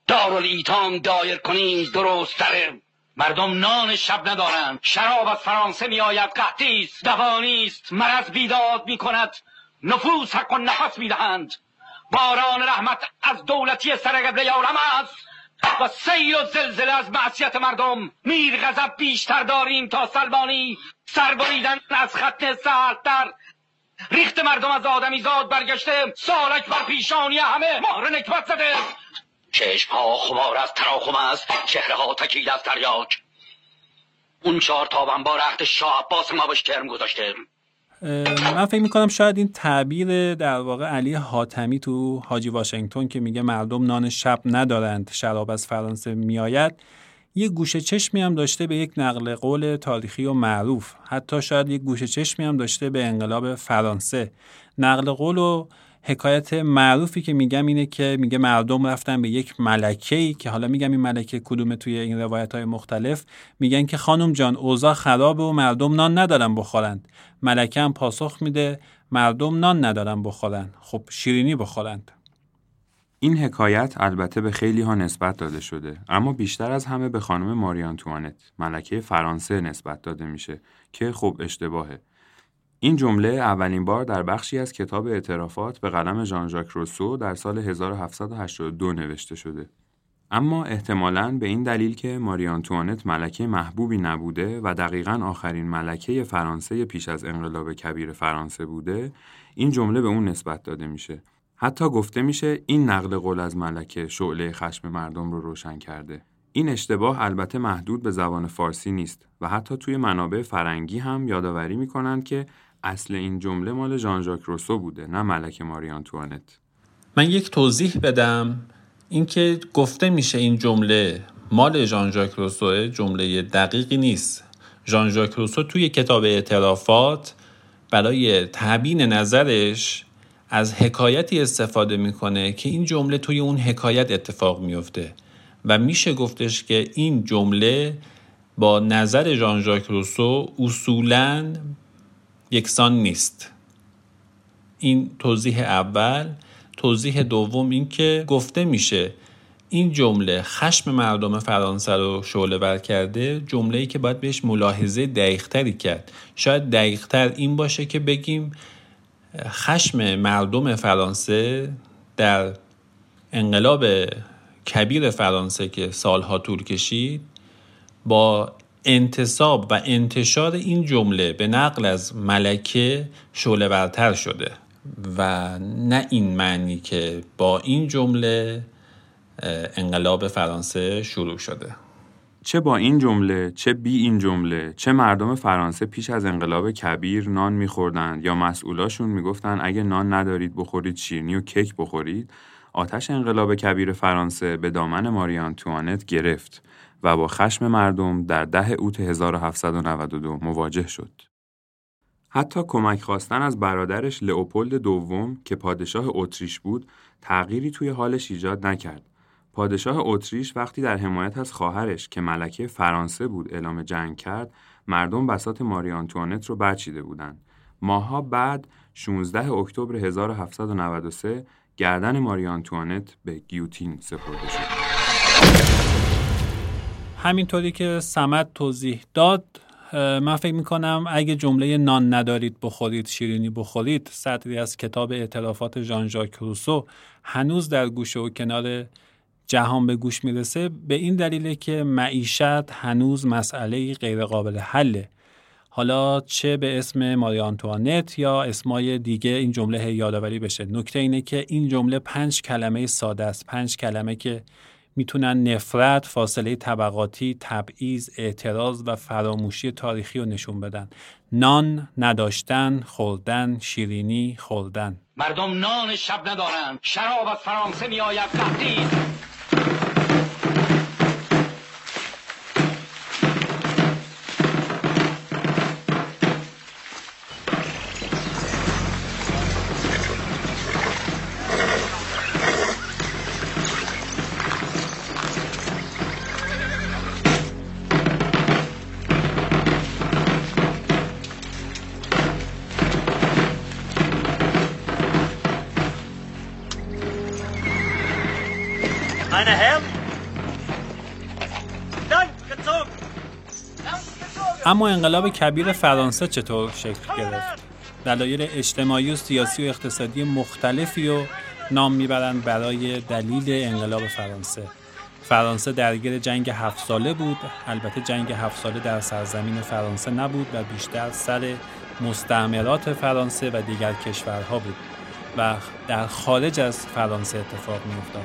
دارالایتام دایر کنیم درست تره مردم نان شب ندارند. شراب از فرانسه میآید قحطی است دوانی است. مرض بیداد می‌کند نفوس حق و نفس می‌دهند. باران رحمت از دولتی سرقبله عالم است. و سیل و زلزله از معصیت مردم. میر غضب بیشتر داریم تا سلبانی. سربریدن از خط سهلتر ریخت مردم از آدمی زاد برگشته. سالک بر پیشانی همه. مهر نکبت زده. چشم ها خمار از تراخم است چهره ها تکیل از تریاک اون چهار تابن با رخت شاه عباس ما بهش کرم گذاشته. من فکر می‌کنم شاید این تعبیر در واقع علی حاتمی تو حاجی واشنگتن که میگه مردم نان شب ندارند شراب از فرانسه میآید یه گوشه چشمی هم داشته به یک نقل قول تاریخی و معروف. حتی شاید یک گوشه چشمی هم داشته به انقلاب فرانسه. نقل قول و حکایت معروفی که میگم اینه که میگه مردم رفتن به یک ملکه که حالا میگم این ملکه کدومه توی این روایت های مختلف. میگن که خانم جان اوضاع خرابه و مردم نان ندارن بخورند. ملکه هم پاسخ میده مردم نان ندارن بخورن خب شیرینی بخورند. این حکایت البته به خیلی ها نسبت داده شده اما بیشتر از همه به خانم ماری آنتوانت ملکه فرانسه نسبت داده میشه که خب اشتباهه. این جمله اولین بار در بخشی از کتاب اعترافات به قلم ژان ژاک روسو در سال 1782 نوشته شده. اما احتمالاً به این دلیل که ماری آنتوانت ملکه محبوبی نبوده و دقیقا آخرین ملکه فرانسه پیش از انقلاب کبیر فرانسه بوده این جمله به اون نسبت داده میشه حتی گفته میشه این نقل قول از ملکه شعله خشم مردم رو روشن کرده این اشتباه البته محدود به زبان فارسی نیست و حتی توی منابع فرنگی هم یادآوری می‌کنند که اصل این جمله مال ژان ژاک روسو بوده نه ملکه ماری آنتوانت. من یک توضیح بدم. اینکه گفته میشه این جمله مال ژان ژاک روسو جمله دقیقی نیست. ژان ژاک روسو توی کتاب اعترافات برای تبیین نظرش از حکایتی استفاده می‌کنه که این جمله توی اون حکایت اتفاق میفته و میشه گفتش که این جمله با نظر ژان ژاک روسو اصولا یکسان نیست. این توضیح اول. توضیح دوم این که گفته میشه این جمله خشم مردم فرانسه رو شعله بر کرده جمله ای که باید بهش ملاحظه دقیقتری کرد. شاید دقیقتر این باشه که بگیم خشم مردم فرانسه در انقلاب کبیر فرانسه که سالها طول کشید با انتصاب و انتشار این جمله به نقل از ملکه شعله برتر شده و نه این معنی که با این جمله انقلاب فرانسه شروع شده. چه با این جمله چه بی این جمله چه مردم فرانسه پیش از انقلاب کبیر نان میخوردند یا مسئولاشون می‌گفتن اگه نان ندارید بخورید شیرنی و کیک بخورید آتش انقلاب کبیر فرانسه به دامن ماری آنتوانت گرفت. و با خشم مردم در ده اوت 1792 مواجه شد. حتی کمک خواستن از برادرش لئوپولد دوم که پادشاه اتریش بود تغییری توی حالش ایجاد نکرد. پادشاه اتریش وقتی در حمایت از خواهرش که ملکه فرانسه بود اعلام جنگ کرد مردم بسات ماری آنتوانت رو برچیده بودند. ماها بعد 16 اکتبر 1793 گردن ماری آنتوانت به گیوتین سپرده شد. همینطوری که سمت توضیح داد من فکر می‌کنم اگه جمله نان ندارید بخورید شیرینی بخورید سطری از کتاب اعترافات ژان ژاک روسو هنوز در گوشه و کنار جهان به گوش می‌رسه به این دلیله که معیشت هنوز مسئله غیرقابل حله. حالا چه به اسم ماری آنتوانت یا اسمای دیگه این جمله یادآوری بشه. نکته اینه که این جمله پنج کلمه ساده است. پنج کلمه که می‌تونن نفرت، فاصله طبقاتی، تبعیض، اعتراض و فراموشی تاریخی رو نشون بدن. نان نداشتن، خوردن، شیرینی، خوردن. مردم نان شب ندارند. شراب از فرانسه میآید تهدید. اما انقلاب کبیر فرانسه چطور شکل گرفت؟ دلایل اجتماعی و سیاسی و اقتصادی مختلفی رو نام می‌برند برای دلیل انقلاب فرانسه. فرانسه درگیر جنگ هفت ساله بود البته جنگ هفت ساله در سرزمین فرانسه نبود و بیشتر سر مستعمرات فرانسه و دیگر کشورها بود و در خارج از فرانسه اتفاق میافتاد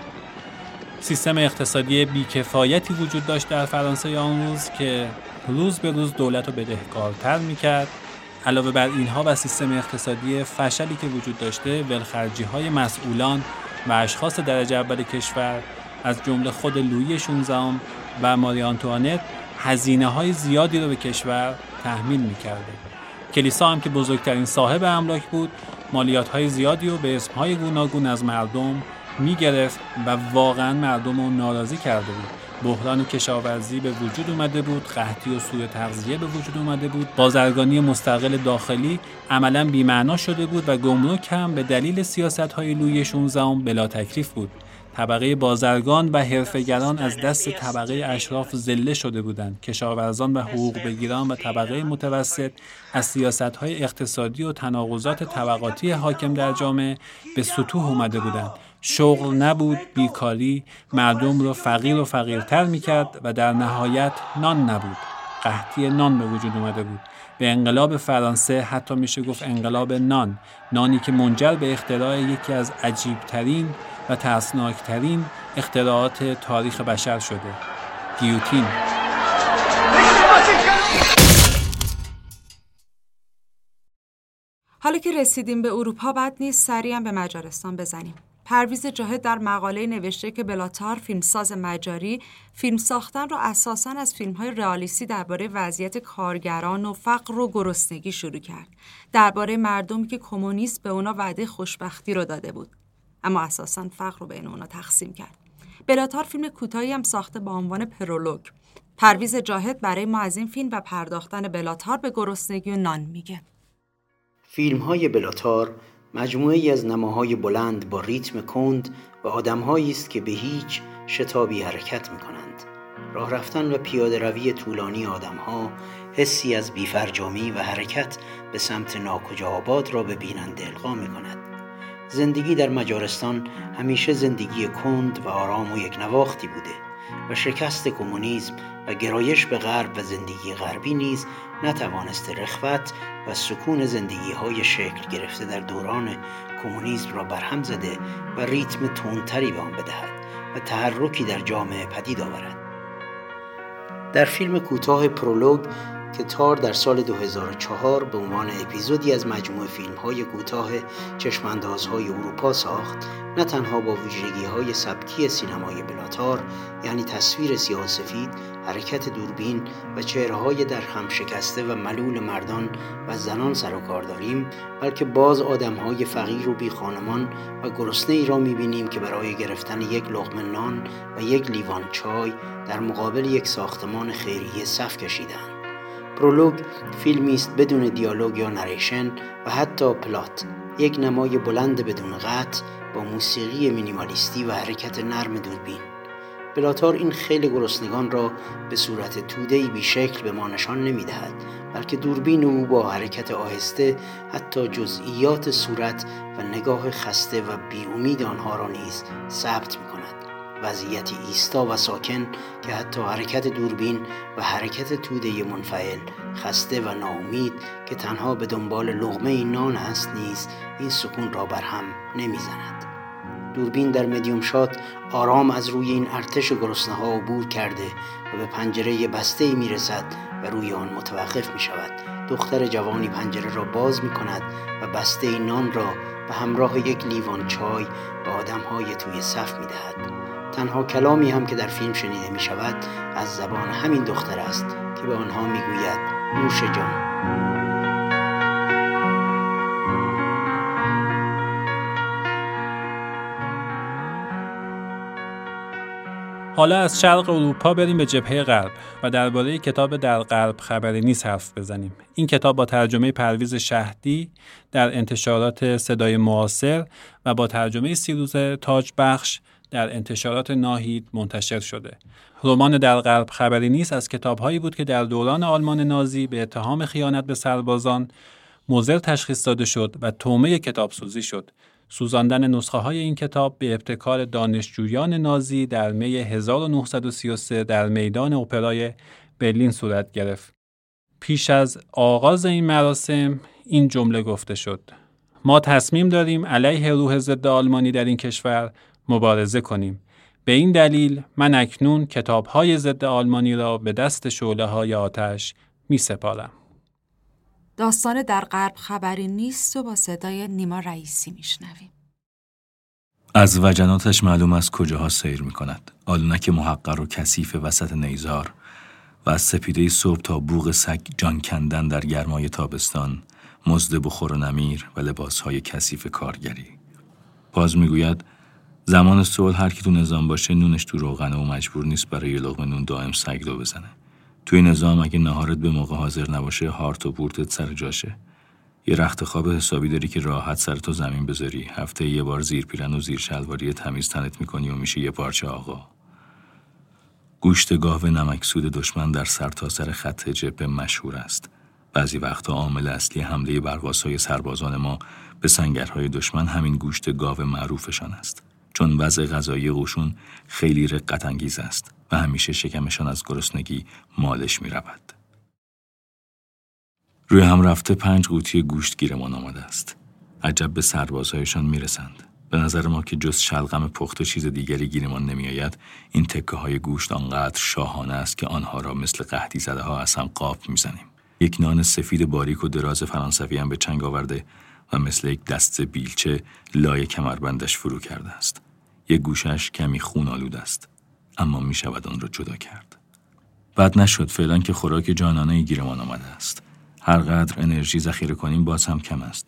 سیستم اقتصادی بیکفایتی وجود داشت در فرانسه آن روز که روز به روز دولت رو بدهکارتر می‌کرد. علاوه بر اینها و سیستم اقتصادی فشلی که وجود داشته ولخرجی های مسئولان و اشخاص درجه اول کشور از جمله خود لویی 16 و ماری آنتوانت هزینه های زیادی رو به کشور تحمیل می‌کرده. کلیسا هم که بزرگترین صاحب املاک بود مالیات های زیادی رو به اسم های گوناگون از مردم می‌گرفت و واقعا مردم رو ناراضی کرده بود. بحران کشاورزی به وجود اومده بود قحطی و سوء تغذیه به وجود اومده بود. بازرگانی مستقل داخلی عملا بیمعنا شده بود و گمرک هم به دلیل سیاست های لوی 16 بلا تکلیف بود. طبقه بازرگان و حرفگران از دست طبقه اشراف زله شده بودند. کشاورزان و حقوق بگیران و طبقه متوسط از سیاست های اقتصادی و تناقضات طبقاتی حاکم در جامعه به سطوح اومده بودند. شغل نبود بیکاری مردم رو فقیر و فقیرتر می‌کرد و در نهایت نان نبود. قحطی نان به وجود اومده بود. به انقلاب فرانسه حتی میشه گفت انقلاب نان. نانی که منجر به اختراع یکی از عجیبترین و ترسناکترین اختراعات تاریخ بشر شده. گیوتین. حالا که رسیدیم به اروپا بد نیست سریعا به مجارستان بزنیم. پرویز جاهد در مقاله نوشته که بلاتار فیلمساز مجاری فیلم ساختن را اساساً از فیلم های رئالیستی درباره وضعیت کارگران و فقر و گرسنگی شروع کرد. درباره مردمی که کمونیست به اونا وعده خوشبختی رو داده بود. اما اساساً فقر رو بین اونا تقسیم کرد. بلا تار فیلم کوتاهی هم ساخته با عنوان پرولوگ. پرویز جاهد برای ما از این فیلم و پرداختن بلا تار به گرسنگی و نان میگه. فیلم های بلا تار مجموعه از نماهای بلند با ریتم کند و آدمهایی است که به هیچ شتابی حرکت می کنند. راه رفتن و پیاده روی طولانی آدمها حسی از بیفرجامی و حرکت به سمت ناکجا آباد را به بیننده القا می کند. زندگی در مجارستان همیشه زندگی کند و آرام و یک نواختی بوده و شکست کمونیسم و گرایش به غرب و زندگی غربی نیز نتوانسته رخوت و سکون زندگی های شکل گرفته در دوران کمونیسم را برهم زده و ریتم تندتری به آن بدهد و تحرکی در جامعه پدید آورد. در فیلم کوتاه پرولوگ که تار در سال 2004 به عنوان اپیزودی از مجموعه فیلم های کوتاه چشماندازهای اروپا ساخت نه تنها با ویژگی های سبکی سینمای بلاتار یعنی تصویر سیاه سفید حرکت دوربین و چهره های در هم شکسته و ملول مردان و زنان سر و کار داریم بلکه باز آدم های فقیر و بی خانمان و گرسنه ای را می‌بینیم که برای گرفتن یک لغم نان و یک لیوان چای در مقابل یک ساختمان خیریه صف کشیدند. پرولوگ فیلمی است بدون دیالوگ یا نریشن و حتی پلات. یک نمای بلند بدون قطع با موسیقی مینیمالیستی و حرکت نرم دوربین. بلاتار این خیلی گرسنگان را به صورت تودهی بیشکل به ما نشان نمی دهد بلکه دوربین او با حرکت آهسته حتی جزئیات صورت و نگاه خسته و بیامید آنها را نیز ثبت وضعیتی ایستا و ساکن که حتی حرکت دوربین و حرکت توده منفعل خسته و ناامید که تنها به دنبال لغمه نان است نیز این سکون را بر هم نمی‌زند دوربین در مدیوم شات آرام از روی این ارتش گرسنه ها عبور کرده و به پنجره بسته می رسد و روی آن متوقف می شود دختر جوانی پنجره را باز می کند و بسته نان را به همراه یک لیوان چای به آدم های توی صف می دهد. تنها کلامی هم که در فیلم شنیده می شود از زبان همین دختر است که به آنها می گوید نوش جان حالا از شرق اروپا بریم به جبهه غرب و درباره کتاب در غرب خبری نیست حرف بزنیم. این کتاب با ترجمه پرویز شهدی در انتشارات صدای معاصر و با ترجمه سیروز تاج بخش در انتشارات ناهید منتشر شده. رمان در غرب خبری نیست از کتابهایی بود که در دوران آلمان نازی به اتهام خیانت به سربازان مزر تشخیص داده شد و تومه کتابسوزی شد. سوزاندن نسخه های این کتاب به ابتکار دانشجویان نازی در می 1933 در میدان اپرای برلین صورت گرفت. پیش از آغاز این مراسم این جمله گفته شد. ما تصمیم داریم علیه روح ضد آلمانی در این کشور مبارزه کنیم. به این دلیل من اکنون کتاب های ضد آلمانی را به دست شعله های آتش می سپارم. داستان در غرب خبری نیست و با صدای نیما رئیسی میشنویم. از وجناتش معلوم از کجاها سیر می کند. آلونک محقر و کثیف وسط نیزار و از سپیده صبح تا بوغ سگ جان کندن در گرمای تابستان مزد بخور و نمیر و لباسهای کثیف کارگری. باز می‌گوید زمان صلح هر کی تو نظام باشه نونش تو روغنه و مجبور نیست برای یه لقمه نون دائم سگدو بزنه. توی نظام اگه نهارت به موقع حاضر نباشه هارت و پورتت سر جاشه. یه رخت خواب حسابی داری که راحت سر تو زمین بذاری هفته یه بار زیر پیرن و زیر شلواری تمیز تنت می‌کنی و میشه یه پارچه آقا گوشت گاو نمکسود دشمن در سرتاسر سر خط جبه مشهور است بعضی وقتا عامل اصلی حمله های سربازان ما به سنگرهای دشمن همین گوشت گاو معروفشان است چون وضع غذایی قوشون خیلی رقت انگیز است و همیشه شکمشان از گرسنگی مالش می رود. روی هم رفته پنج قوطی گوشت گیرمان آمده است. عجب به سربازهایشان می رسند. به نظر ما که جز شلغم پخت و چیز دیگری گیرمان نمی آید این تکه های گوشت آنقدر شاهانه است که آنها را مثل قهدی زده ها از هم قاپ می زنیم. یک نان سفید باریک و دراز فرانسوی هم به چنگ آورده و مثل یک دست بیلچه لای کمربندش فرو کرده است. یک گوشش کمی خون آلود است. اما می شود آن را جدا کرد. بعد نشد فعلا که خوراک جانانه گیرمان آمده است. هر قدر انرژی ذخیره کنیم باز هم کم است.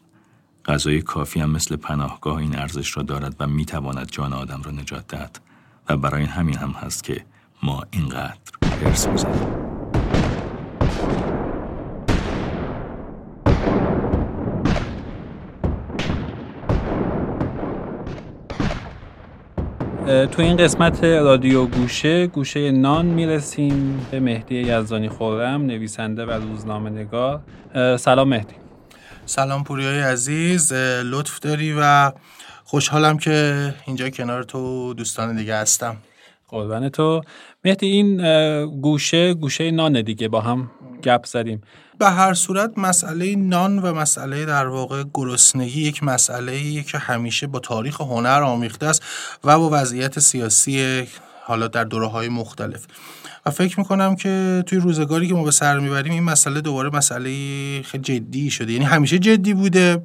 غذای کافی هم مثل پناهگاه این ارزش را دارد و می تواند جان آدم را نجات دهد و برای همین هم هست که ما اینقدر حرس می‌زنیم. تو این قسمت رادیو گوشه گوشه نان می‌رسیم به مهدی یزدانی خورم نویسنده و روزنامه نگار. سلام مهدی. سلام پوریای عزیز لطف داری و خوشحالم که اینجا کنار تو دوستان دیگه هستم. قربان تو. مهدی این گوشه گوشه نان دیگه با هم گپ زدیم. به هر صورت مسئله نان و مسئله در واقع گرسنگی یک مسئله که همیشه با تاریخ هنر آمیخته است و با وضعیت سیاسی حالا در دوره های مختلف. و فکر می‌کنم که توی روزگاری که ما به سر می‌بریم این مسئله دوباره مسئله خیلی جدی شده. یعنی همیشه جدی بوده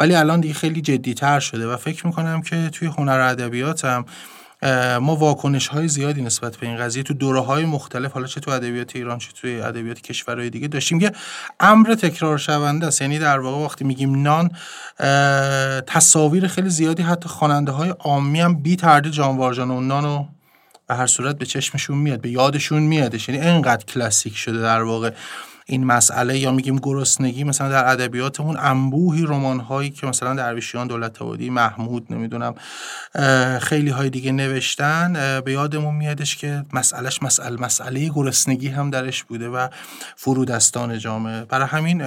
ولی الان دیگه خیلی جدی تر شده. و فکر می‌کنم که توی هنر ادبیات هم ما واکنش های زیادی نسبت به این قضیه تو دوره های مختلف حالا چه تو ادبیات ایران چه تو ادبیات کشورهای دیگه داشتیم که امر تکرار شونده است. یعنی در واقع وقتی میگیم نان تصاویر خیلی زیادی حتی خواننده های عامی هم بی تردید جانوارجان و نان به هر صورت به چشمشون میاد به یادشون میادش. یعنی انقدر کلاسیک شده در واقع. این مسئله یا میگیم گرسنگی مثلا در ادبیاتمون انبوهی رمان هایی که مثلا درویشیان دولت آبادی محمود نمی‌دونم خیلی های دیگه نوشتن به یادمون میادش که مسئلهش مسئله مسئله گرسنگی هم درش بوده و فرودستان جامعه. برای همین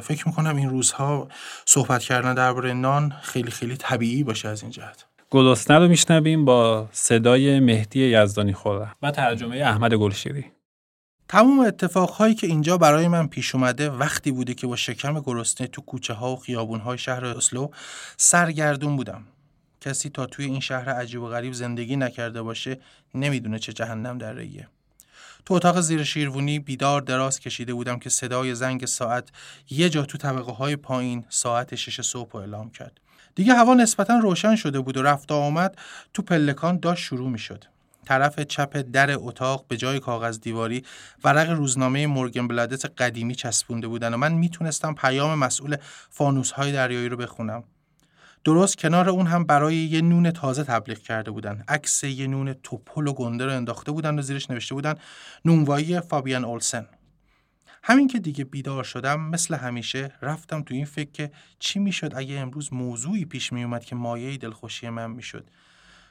فکر می‌کنم این روزها صحبت کردن درباره نان خیلی خیلی طبیعی باشه از این جهت. گلستنه رو میشنویم با صدای مهدی یزدانی خوره و ترجمه احمد گلشیری. تمام اتفاقهایی که اینجا برای من پیش اومده وقتی بوده که با شکم گرسنه تو کوچه ها و خیابون های شهر اسلو سرگردون بودم. کسی تا توی این شهر عجیب و غریب زندگی نکرده باشه نمی‌دونه چه جهنم در ریه. تو اتاق زیر شیروونی بیدار دراز کشیده بودم که صدای زنگ ساعت یه جا تو طبقه های پایین ساعت شش صبح اعلام کرد. دیگه هوا نسبتا روشن شده بود و رفت آمد تو پلکان داشت شروع می شد. طرف چپ در اتاق به جای کاغذ دیواری ورق روزنامه مورگن بلادت قدیمی چسبونده بودن و من می‌تونستم پیام مسئول فانوس های دریایی رو بخونم. درست کنار اون هم برای یه نون تازه تبلیغ کرده بودن. عکس یه نون توپل و گنده رو انداخته بودن و زیرش نوشته بودن نونوایی فابیان اولسن. همین که دیگه بیدار شدم مثل همیشه رفتم تو این فکر که چی می‌شد اگه امروز موضوعی پیش می اومد که مایه دلخوشی من می‌شد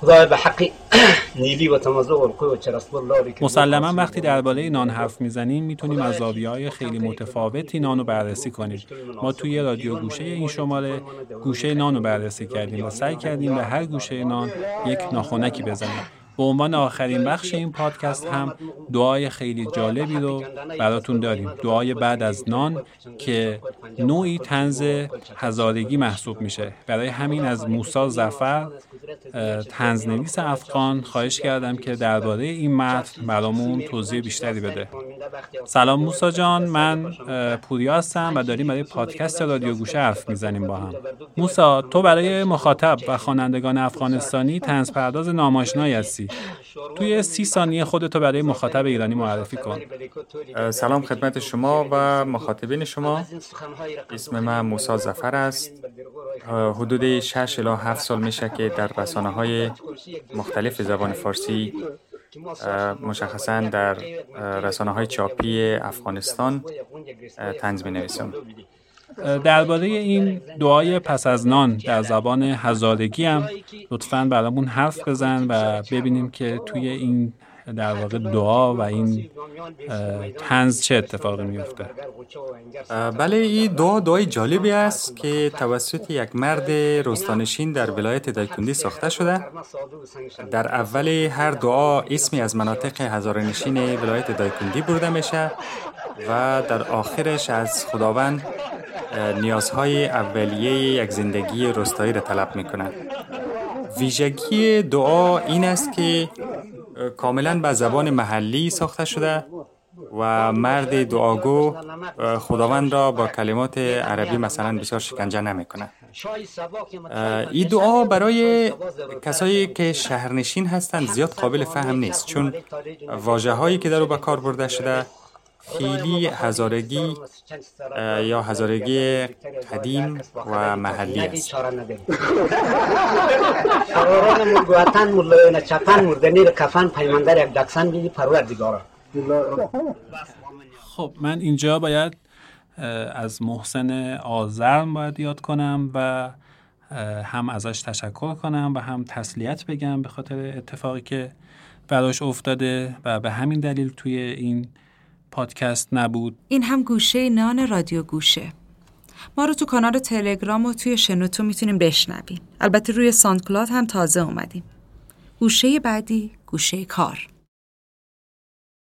خدا به حقی نیلی و تمازو و مسلما وقتی درباره نان حرف می‌زنیم می‌تونیم از های خیلی متفاوتی نان رو بررسی کنیم. ما توی رادیو گوشه این شماره گوشه نان رو بررسی کردیم و سعی کردیم به هر گوشه نان یک ناخونکی بزنیم. به عنوان آخرین بخش این پادکست هم دعای خیلی جالبی رو براتون داریم. دعای بعد از نان که نوعی تنز هزارگی محسوب میشه. برای همین از موسا زفر تنزنویس افغان خواهش کردم که درباره این متن برامون توضیح بیشتری بده. سلام موسا جان من پوریا هستم و داریم برای پادکست رادیو گوشه حرف می‌زنیم با هم. موسا تو برای مخاطب و خوانندگان افغانستانی تنز پرداز ناماشنایی هستی. توی سی ثانیه خودتو برای مخاطب ایرانی معرفی کن. سلام خدمت شما و مخاطبین شما. اسم من موسا زفر است. حدود 6 الی 7 سال میشه که در رسانه های مختلف زبان فارسی مشخصا در رسانه های چاپی افغانستان می نویسم درباره این دعای پس از نان در زبان هزارگی هم لطفا برامون حرف بزن و ببینیم که توی این در واقع دعا و این تنز چه اتفاقی میفته بله این دعا دعای جالبی است که توسط یک مرد روستانشین در ولایت دایکندی ساخته شده در اول هر دعا اسمی از مناطق هزارنشین ولایت دایکندی برده میشه و در آخرش از خداوند نیازهای اولیه یک زندگی روستایی را طلب می‌کنه ویژگی دعا این است که کاملا به زبان محلی ساخته شده و مرد دعاگو خداوند را با کلمات عربی مثلا بسیار شکنجه نمی‌کنه. این دعا برای کسایی که شهرنشین هستند زیاد قابل فهم نیست چون واجه هایی که در او به کار برده شده خیلی هزارگی یا هزارگی قدیم و محلی است. خب من اینجا باید از محسن آزرم باید یاد کنم و هم ازش تشکر کنم و هم تسلیت بگم به خاطر اتفاقی که براش افتاده و به همین دلیل توی این پادکست نبود. این هم گوشه نان رادیو گوشه. ما رو تو کانال تلگرام و توی شنوتو می‌تونیم بشنویم البته روی ساندکلاد هم تازه اومدیم. گوشه بعدی گوشه کار.